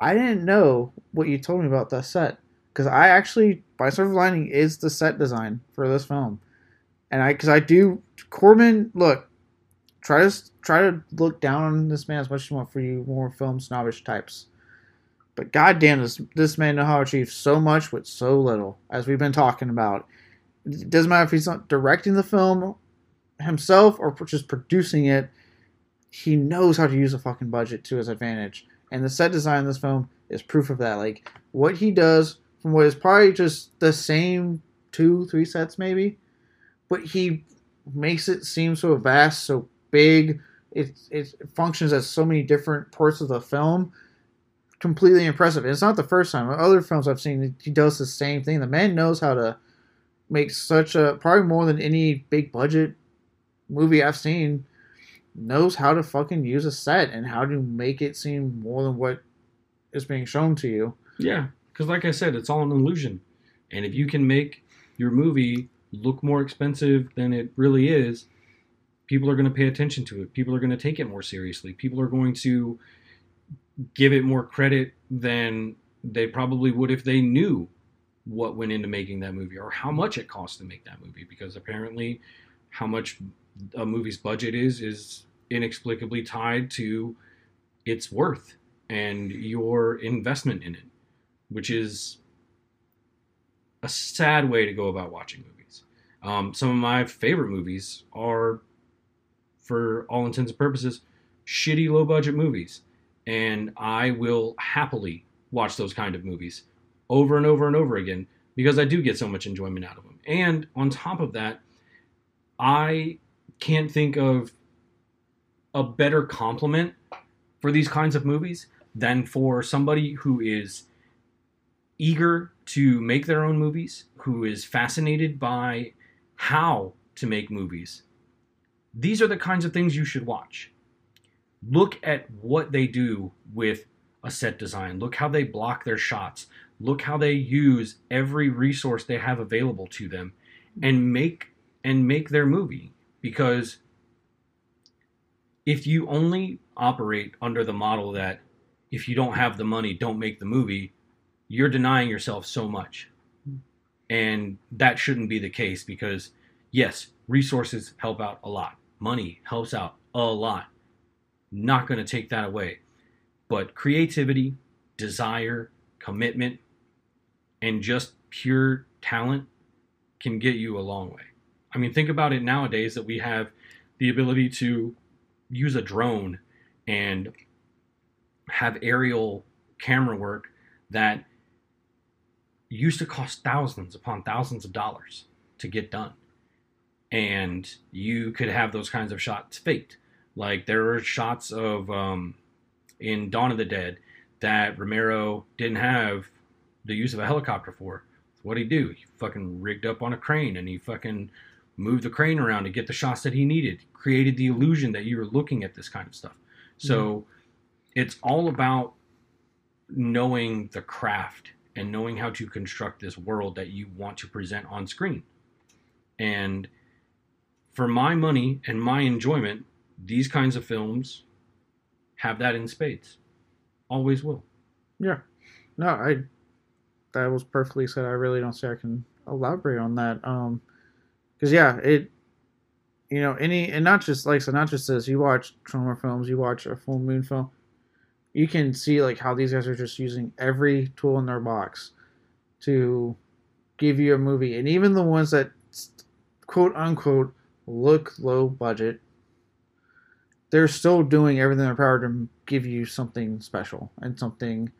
S1: I didn't know what you told me about that set because I actually, my silver lining is the set design for this film, and I because I do Corman look. Try to try to look down on this man as much as you want for you more film snobbish types. But goddamn, this this man know how to achieve so much with so little, as we've been talking about. It doesn't matter if he's not directing the film himself or just producing it. He knows how to use a fucking budget to his advantage, and the set design in this film is proof of that. Like what he does from what is probably just the same two, three sets maybe, but he makes it seem so vast, so big. It it functions as so many different parts of the film completely impressive. It's not the first time. Other films I've seen, he does the same thing. The man knows how to make such a probably more than any big budget movie I've seen knows how to fucking use a set and how to make it seem more than what is being shown to you.
S2: Yeah, because like I said, it's all an illusion, and if you can make your movie look more expensive than it really is, people are going to pay attention to it. People are going to take it more seriously. People are going to give it more credit than they probably would if they knew what went into making that movie or how much it cost to make that movie because apparently how much a movie's budget is is inexplicably tied to its worth and your investment in it which is a sad way to go about watching movies um, some of my favorite movies are for all intents and purposes shitty low budget movies and I will happily watch those kind of movies over and over and over again because I do get so much enjoyment out of them. And on top of that, I can't think of a better compliment for these kinds of movies than for somebody who is eager to make their own movies, who is fascinated by how to make movies. These are the kinds of things you should watch look at what they do with a set design. Look how they block their shots. Look how they use every resource they have available to them and make and make their movie because if you only operate under the model that if you don't have the money, don't make the movie, you're denying yourself so much. And that shouldn't be the case because yes, resources help out a lot. Money helps out a lot not going to take that away. But creativity, desire, commitment, and just pure talent can get you a long way. I mean, think about it nowadays that we have the ability to use a drone and have aerial camera work that used to cost thousands upon thousands of dollars to get done. And you could have those kinds of shots faked like there were shots of um, in Dawn of the Dead that Romero didn't have the use of a helicopter for. What would he do? He fucking rigged up on a crane and he fucking moved the crane around to get the shots that he needed, created the illusion that you were looking at this kind of stuff. So it's all about knowing the craft and knowing how to construct this world that you want to present on screen. And for my money and my enjoyment, these kinds of films have that in spades. Always will.
S1: Yeah. No, I that was perfectly said. I really don't see I can elaborate on that. Um because yeah, it you know, any and not just like so not just this, you watch Troma films, you watch a full moon film, you can see like how these guys are just using every tool in their box to give you a movie. And even the ones that quote unquote look low budget, they're still doing everything in their power to give you something special and something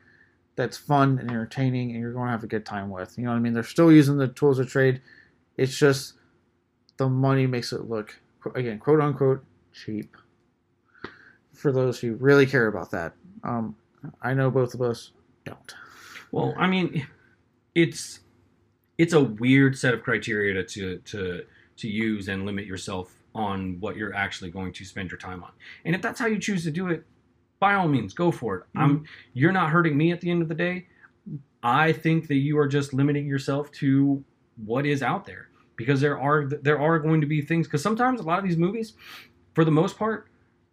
S1: that's fun and entertaining and you're going to have a good time with. You know what I mean? They're still using the tools of trade. It's just the money makes it look again, quote unquote, cheap. For those who really care about that, um, I know both of us don't.
S2: Well, I mean, it's it's a weird set of criteria to to to, use and limit yourself on what you're actually going to spend your time on. And if that's how you choose to do it, by all means, go for it. I'm you're not hurting me at the end of the day. I think that you are just limiting yourself to what is out there because there are there are going to be things because sometimes a lot of these movies for the most part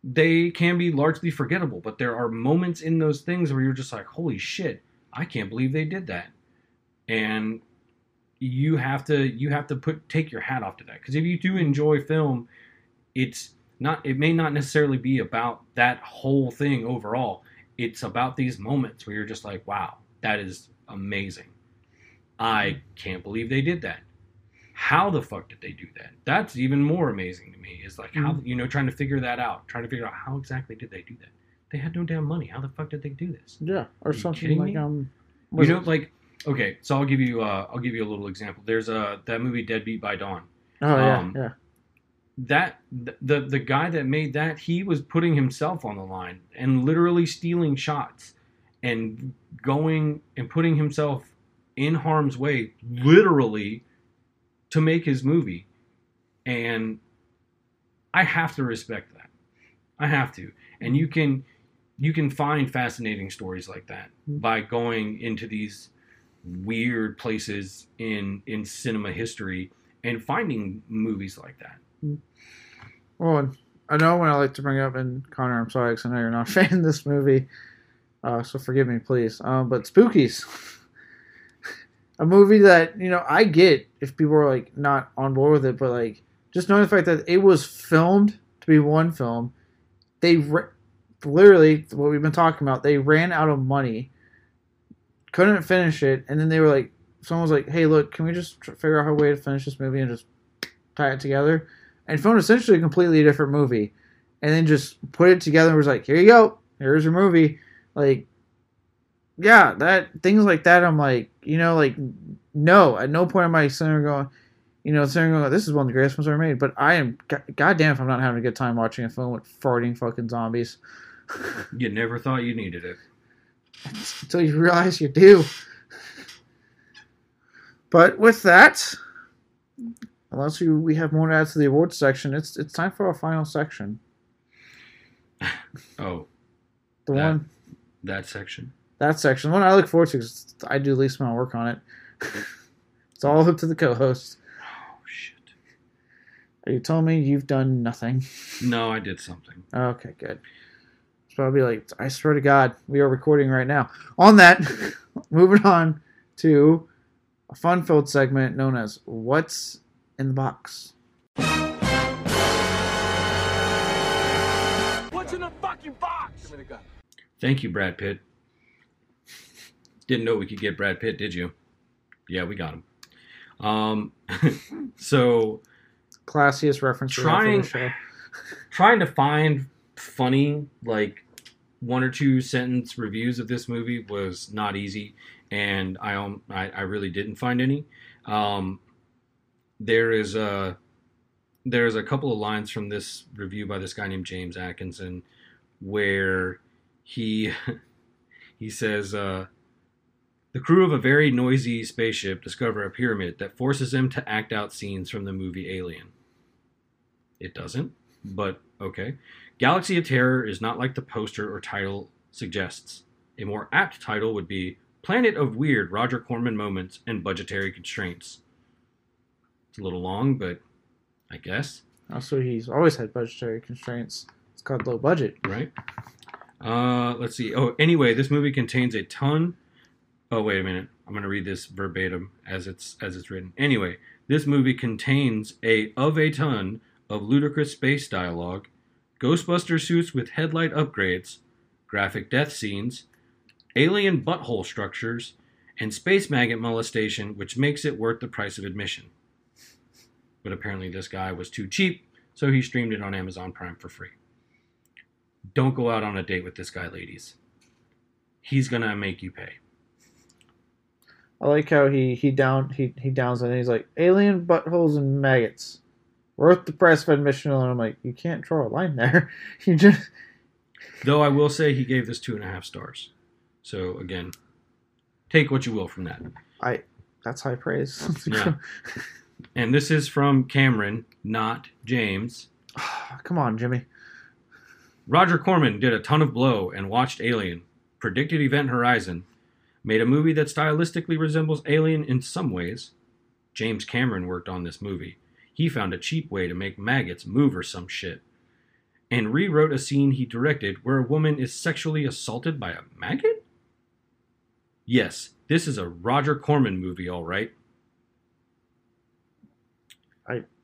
S2: they can be largely forgettable but there are moments in those things where you're just like holy shit i can't believe they did that. And you have to you have to put take your hat off to that. Because if you do enjoy film it's not it may not necessarily be about that whole thing overall. It's about these moments where you're just like wow that is amazing. I mm-hmm. can't believe they did that how the fuck did they do that? That's even more amazing to me is like how you know trying to figure that out trying to figure out how exactly did they do that? They had no damn money. How the fuck did they do this?
S1: Yeah, or something like
S2: me?
S1: um.
S2: you know
S1: it-
S2: like okay so i'll give you uh i'll give you a little example. There's uh that movie deadbeat by dawn.
S1: Oh yeah,
S2: um,
S1: yeah,
S2: that the the guy that made that he was putting himself on the line and literally stealing shots and going and putting himself in harm's way literally to make his movie. And i have to respect that. I have to. And you can you can find fascinating stories like that by going into these weird places in in cinema history and finding movies like that.
S1: Well, and I know when I like to bring up, and Connor, I'm sorry, 'cause I know you're not a <laughs> fan of this movie, uh, so forgive me, please. Um, but Spookies, <laughs> a movie that you know I get if people are like not on board with it, but like just knowing the fact that it was filmed to be one film, they ra- literally what we've been talking about. They ran out of money, couldn't finish it, and then they were like, someone was like, "Hey, look, can we just figure out a way to finish this movie and just tie it together?" and filmed essentially a completely different movie, and then just put it together and was like, "Here you go, here's your movie." Like, yeah, that things like that. I'm like, you know, like, no, at no point am I sitting there going, you know, sitting there going, "This is one of the greatest films ever made." But I am, god- goddamn, if I'm not having a good time watching a film with farting fucking zombies <laughs>
S2: you never thought you needed it
S1: until you realize you do. But with that, unless you, we have more to add to the awards section, it's it's time for our final section. <laughs>
S2: oh
S1: The
S2: That-
S1: one
S2: that section
S1: that section, one I look forward to because I do the least amount of work on it. <laughs> it's all up to the co-hosts.
S2: oh shit
S1: Are you telling me you've done nothing?
S2: no i did something
S1: Okay, good. So I'll be like, I swear to God, we are recording right now. On that, <laughs> moving on to a fun-filled segment known as "What's in the Box."
S3: What's in the fucking box? Give me the gun.
S2: thank you brad pitt didn't know we could get brad pitt did you? Yeah we got him. Um <laughs> so
S1: Classiest reference we have for
S2: Trying-
S1: the show. <sighs>
S2: trying to find funny like one or two sentence reviews of this movie was not easy and i um, i, I really didn't find any. Um, there is a there's a couple of lines from this review by this guy named james atkinson where he <laughs> he says uh, the crew of a very noisy spaceship discover a pyramid that forces them to act out scenes from the movie alien It doesn't, but okay. Galaxy of Terror is not like the poster or title suggests. A more apt title would be Planet of Weird Roger Corman Moments and Budgetary Constraints. It's a little long, but I guess,
S1: Also, he's always had budgetary constraints. It's called low budget.
S2: right? Uh, let's see. Oh, anyway, this movie contains a ton. Oh, wait a minute. I'm going to read this verbatim as it's as it's written. Anyway, this movie contains a of a ton of ludicrous space dialogue, Ghostbuster suits with headlight upgrades, graphic death scenes, alien butthole structures, and space maggot molestation, which makes it worth the price of admission. But apparently, this guy was too cheap, so he streamed it on Amazon Prime for free. Don't go out on a date with this guy, ladies. He's gonna make you pay.
S1: I like how he he down he he downs it and he's like alien buttholes and maggots, worth the price of admission. And I'm like, you can't draw a line there. <laughs> You just
S2: Though I will say he gave this two and a half stars. So again, take what you will from that.
S1: I that's high praise. <laughs>
S2: Yeah. And this is from Cameron, not James. <sighs>
S1: Come on, Jimmy.
S2: Roger Corman did a ton of blow and watched Alien, predicted Event Horizon, made a movie that stylistically resembles Alien in some ways. James Cameron worked on this movie. He found a cheap way to make maggots move or some shit. And rewrote a scene he directed where a woman is sexually assaulted by a maggot? Yes, this is a Roger Corman movie, all right.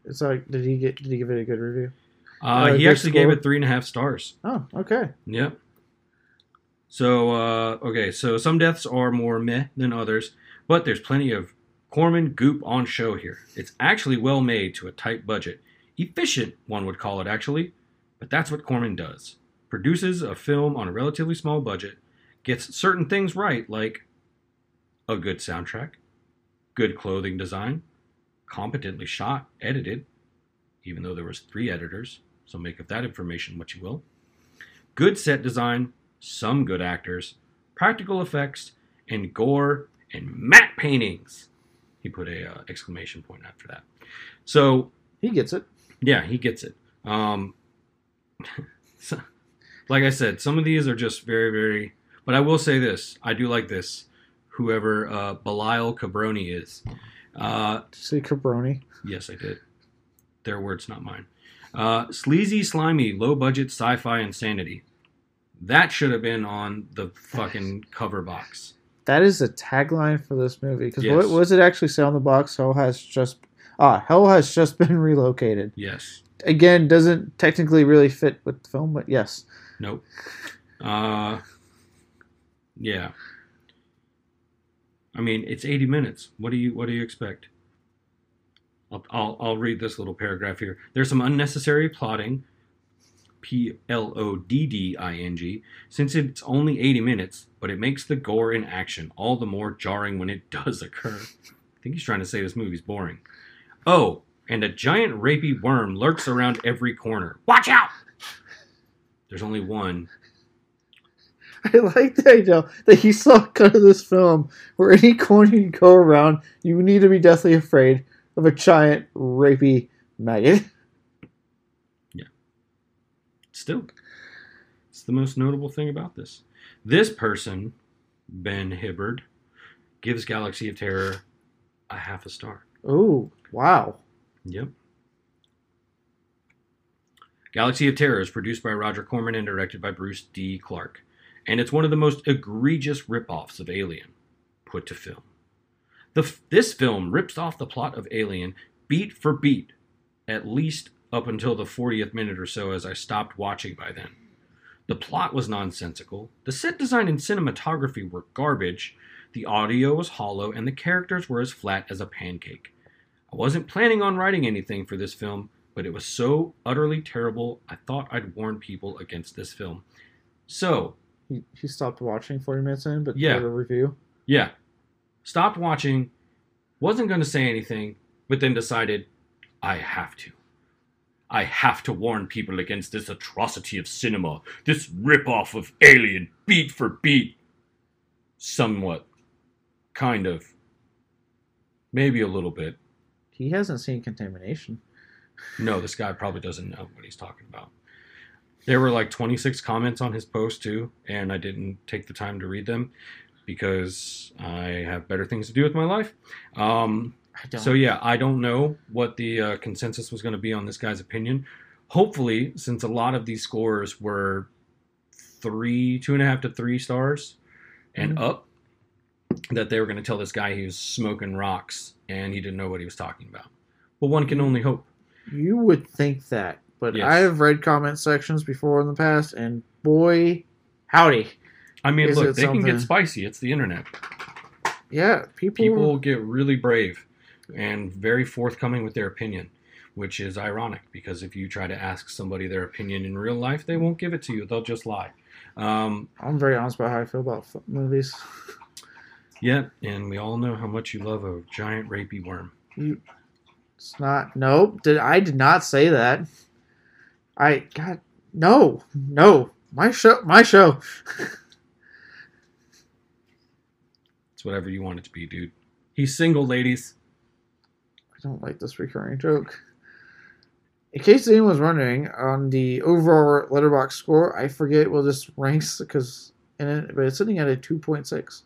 S1: It's like, did he get? Did he give it a good review?
S2: Uh,
S1: Uh,
S2: he actually gave it three and a half stars.
S1: Oh, okay.
S2: Yep. So uh, okay, so some deaths are more meh than others, but there's plenty of Corman goop on show here. It's actually well made to a tight budget, efficient one would call it actually, but that's what Corman does. Produces a film on a relatively small budget, gets certain things right like a good soundtrack, good clothing design, competently shot, edited, even though there was three editors, so make of that information what you will good set design, some good actors, practical effects, and gore and matte paintings. He put a uh, exclamation point after that. So
S1: He gets it.
S2: yeah, he gets it. Um, <laughs> so- like I said, some of these are just very, very. But I will say this: I do like this. Whoever uh, Belial Cabroni is. Uh,
S1: say cabroni?
S2: Yes, I did. Their words, not mine. Uh, sleazy, slimy, low budget sci fi insanity. That should have been on the fucking cover box.
S1: That is the tagline for this movie. Because
S2: Yes.
S1: what, what does it actually say on the box? Hell has just ah, hell has just been <laughs> relocated.
S2: Yes.
S1: Again, doesn't technically really fit with the film, but yes.
S2: Nope. Uh, yeah. I mean, it's 80 minutes. What do you What do you expect? I'll, I'll, I'll read this little paragraph here. There's some unnecessary plotting, P L O D D I N G, since it's only 80 minutes, but it makes the gore in action all the more jarring when it <laughs> does occur. I think he's trying to say this movie's boring. Oh, and a giant rapey worm lurks around every corner. Watch out! There's only one.
S1: I like the idea that he saw a cut of this film where any corner you go around, you need to be deathly afraid of a giant rapey maggot. <laughs>
S2: Still, it's the most notable thing about this. This person, Ben Hibbard, gives Galaxy of Terror a half a star.
S1: Oh, wow.
S2: Yep. Galaxy of Terror is produced by Roger Corman and directed by Bruce D. Clark, and it's one of the most egregious rip-offs of Alien put to film. The, f- this film rips off the plot of Alien beat for beat, at least up until the 40th minute or so as I stopped watching by then. The plot was nonsensical, the set design and cinematography were garbage, the audio was hollow, and the characters were as flat as a pancake. I wasn't planning on writing anything for this film, but it was so utterly terrible, I thought I'd warn people against this film. So,
S1: He, he stopped watching 40 minutes in, but
S2: Yeah.
S1: a review.
S2: yeah, stopped watching, wasn't going to say anything, but then decided I have to. I have to warn people against this atrocity of cinema, this ripoff of Alien, beat for beat. Somewhat. Kind of. Maybe a little bit.
S1: He hasn't seen Contamination.
S2: No, this guy probably doesn't know what he's talking about. There were like 26 comments on his post too, and I didn't take the time to read them because I have better things to do with my life. Um. So yeah, I don't know what the uh, consensus was going to be on this guy's opinion. Hopefully, since a lot of these scores were three, two and a half to three stars and
S1: Mhm.
S2: up, that they were going to tell this guy he was smoking rocks and he didn't know what he was talking about. Well, one can only hope.
S1: You would think that, but
S2: Yes.
S1: I have read comment sections before in the past, and boy, howdy,
S2: I mean, look,
S1: it
S2: they can get spicy. It's the internet.
S1: yeah, people.
S2: People get really brave and very forthcoming with their opinion, which is ironic because if you try to ask somebody their opinion in real life, they won't give it to you. They'll just lie. Um,
S1: I'm very honest about how I feel about movies.
S2: yeah, and we all know how much you love a giant rapey worm.
S1: You, it's not. Nope. Did I did not say that? I God no no my show my show.
S2: It's whatever you want it to be, dude. He's single, ladies.
S1: I don't like this recurring joke. In case anyone's wondering, on the overall Letterboxd score, I forget what this ranks because in it, but it's sitting at a 2.6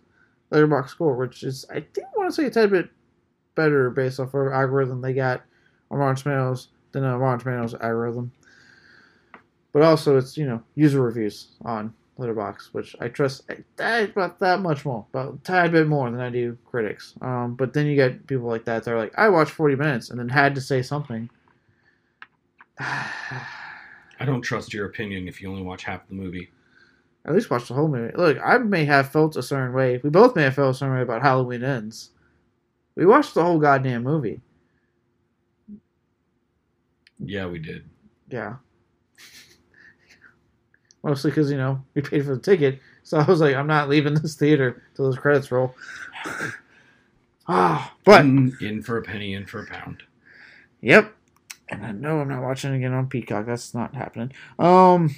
S1: Letterboxd score, which is I think want to say a tad bit better based off of algorithm they got on Rotten Tomatoes than a Rotten Tomatoes algorithm. But also, it's you know user reviews on Letterboxd, which I trust about that much more, about a tad bit more than I do critics. Um, but then you get people like that. They're like, I watched 40 minutes and then had to say something. <sighs>
S2: I don't trust your opinion if you only watch half of the movie.
S1: At least watch the whole movie. Look, I may have felt a certain way. We both may have felt a certain way about Halloween Ends. We watched the whole goddamn movie.
S2: Yeah, we did.
S1: Yeah. Mostly because, you know, we paid for the ticket. So I was like, I'm not leaving this theater till those credits roll. <sighs> Ah, but,
S2: in, in for a penny, in for a pound.
S1: yep. And I know I'm not watching it again on Peacock. That's not happening. Um,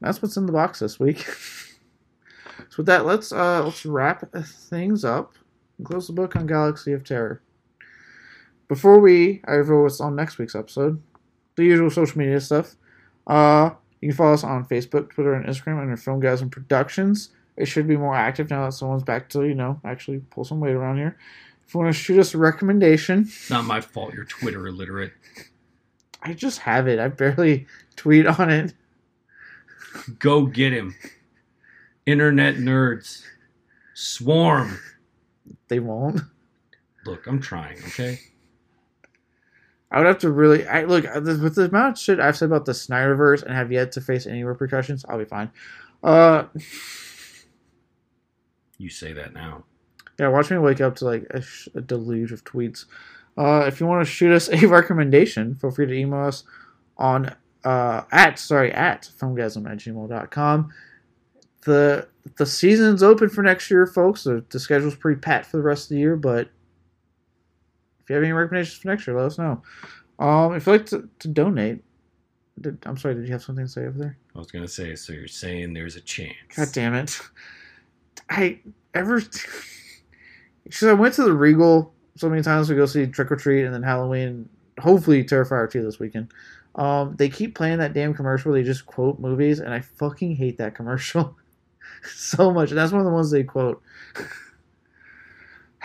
S1: that's what's in the box this week. <laughs> so with that, let's uh let's wrap things up and close the book on Galaxy of Terror. Before we I reveal what's on next week's episode, the usual social media stuff. Uh, you can follow us on Facebook, Twitter, and Instagram under Filmgazm Productions. It should be more active now that someone's back to you know actually pull some weight around here. If you want to shoot us a recommendation,
S2: It's not my fault you're Twitter illiterate.
S1: I just have it. I barely tweet on it.
S2: Go get him. Internet nerds. Swarm.
S1: They won't.
S2: Look, I'm trying, okay?
S1: I would have to really. I look with the amount of shit I've said about the Snyderverse and have yet to face any repercussions. I'll be fine. Uh,
S2: You say that now.
S1: yeah, watch me wake up to like a, sh- a deluge of tweets. Uh, if you want to shoot us a <laughs> recommendation, feel free to email us on uh at sorry at filmgazm at gmail.com. The the season's open for next year, folks. The, the schedule's pretty pat for the rest of the year, but if you have any recommendations for next year, let us know. Um, if you'd like to, to donate, did, I'm sorry, did you have something to say over there?
S2: I was gonna say, so you're saying there's a chance.
S1: God damn it. I ever <laughs> because I went to the Regal so many times to go see Trick or Treat and then Halloween, hopefully Terrifier 2 this weekend. Um, they keep playing that damn commercial where they just quote movies, and I fucking hate that commercial <laughs> so much. And that's one of the ones they quote. <sighs>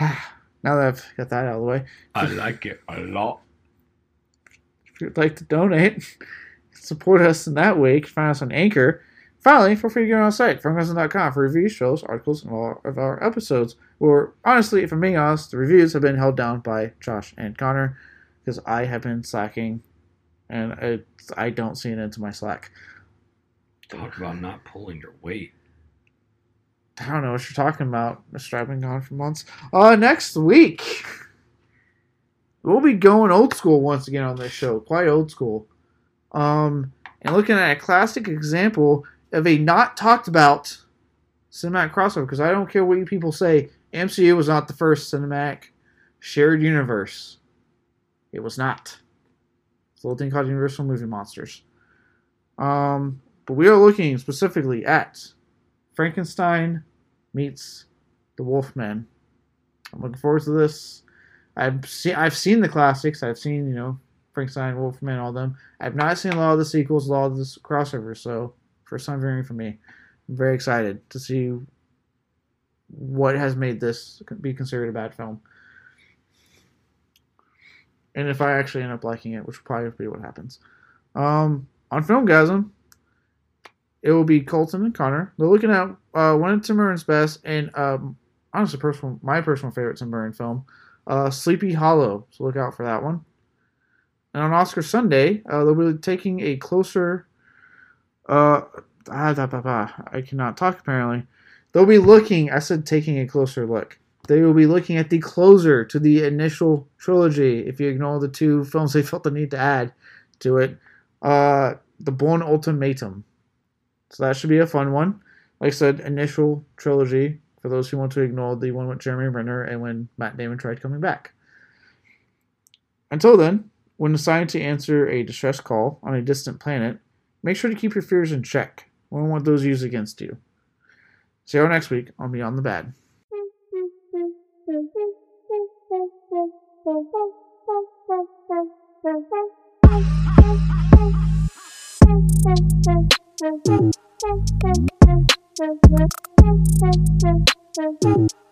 S1: <sighs> <sighs> now that I've got that out of the way,
S2: I like it a lot.
S1: if you'd like to donate, <laughs> support us in that way, you can find us on Anchor. Finally, feel free to go on our site, filmgazm.com, for reviews, shows, articles, and all of our episodes. Where, honestly, if I'm being honest, the reviews have been held down by Josh and Connor because I have been slacking and it, I don't see an end to my slack.
S2: Talk about not pulling your weight.
S1: I don't know what you're talking about, Mr. I've been gone for months. Uh, next week, we'll be going old school once again on this show, quite old school. Um, and looking at a classic example of a not talked about cinematic crossover, because I don't care what you people say, MCU was not the first cinematic shared universe. It was not. It's a little thing called Universal Movie Monsters. Um, but we are looking specifically at Frankenstein meets the Wolfman. I'm looking forward to this. I've seen I've seen the classics. I've seen you know Frankenstein, Wolfman, all them. I've not seen a lot of the sequels, a lot of the crossovers, so first time viewing for me. I'm very excited to see what has made this be considered a bad film. And if I actually end up liking it, which will probably be what happens. Um, on Filmgazm, it will be Colton and Connor. They're looking at uh, one of Tim Burton's best and um, honestly, personal my personal favorite Tim Burton film, uh, Sleepy Hollow. So look out for that one. And on Oscar Sunday, uh, they'll be taking a closer. Uh, ah, I cannot talk apparently. They'll be looking. I said taking a closer look. They will be looking at the closer to the initial trilogy. If you ignore the two films they felt the need to add to it, uh, the Bourne Ultimatum. So that should be a fun one. Like I said, initial trilogy for those who want to ignore the one with Jeremy Renner and when Matt Damon tried coming back. Until then, when deciding to answer a distress call on a distant planet, make sure to keep your fears in check. We don't want those used against you. See you next week on Beyond the Bad. <laughs> Thank you.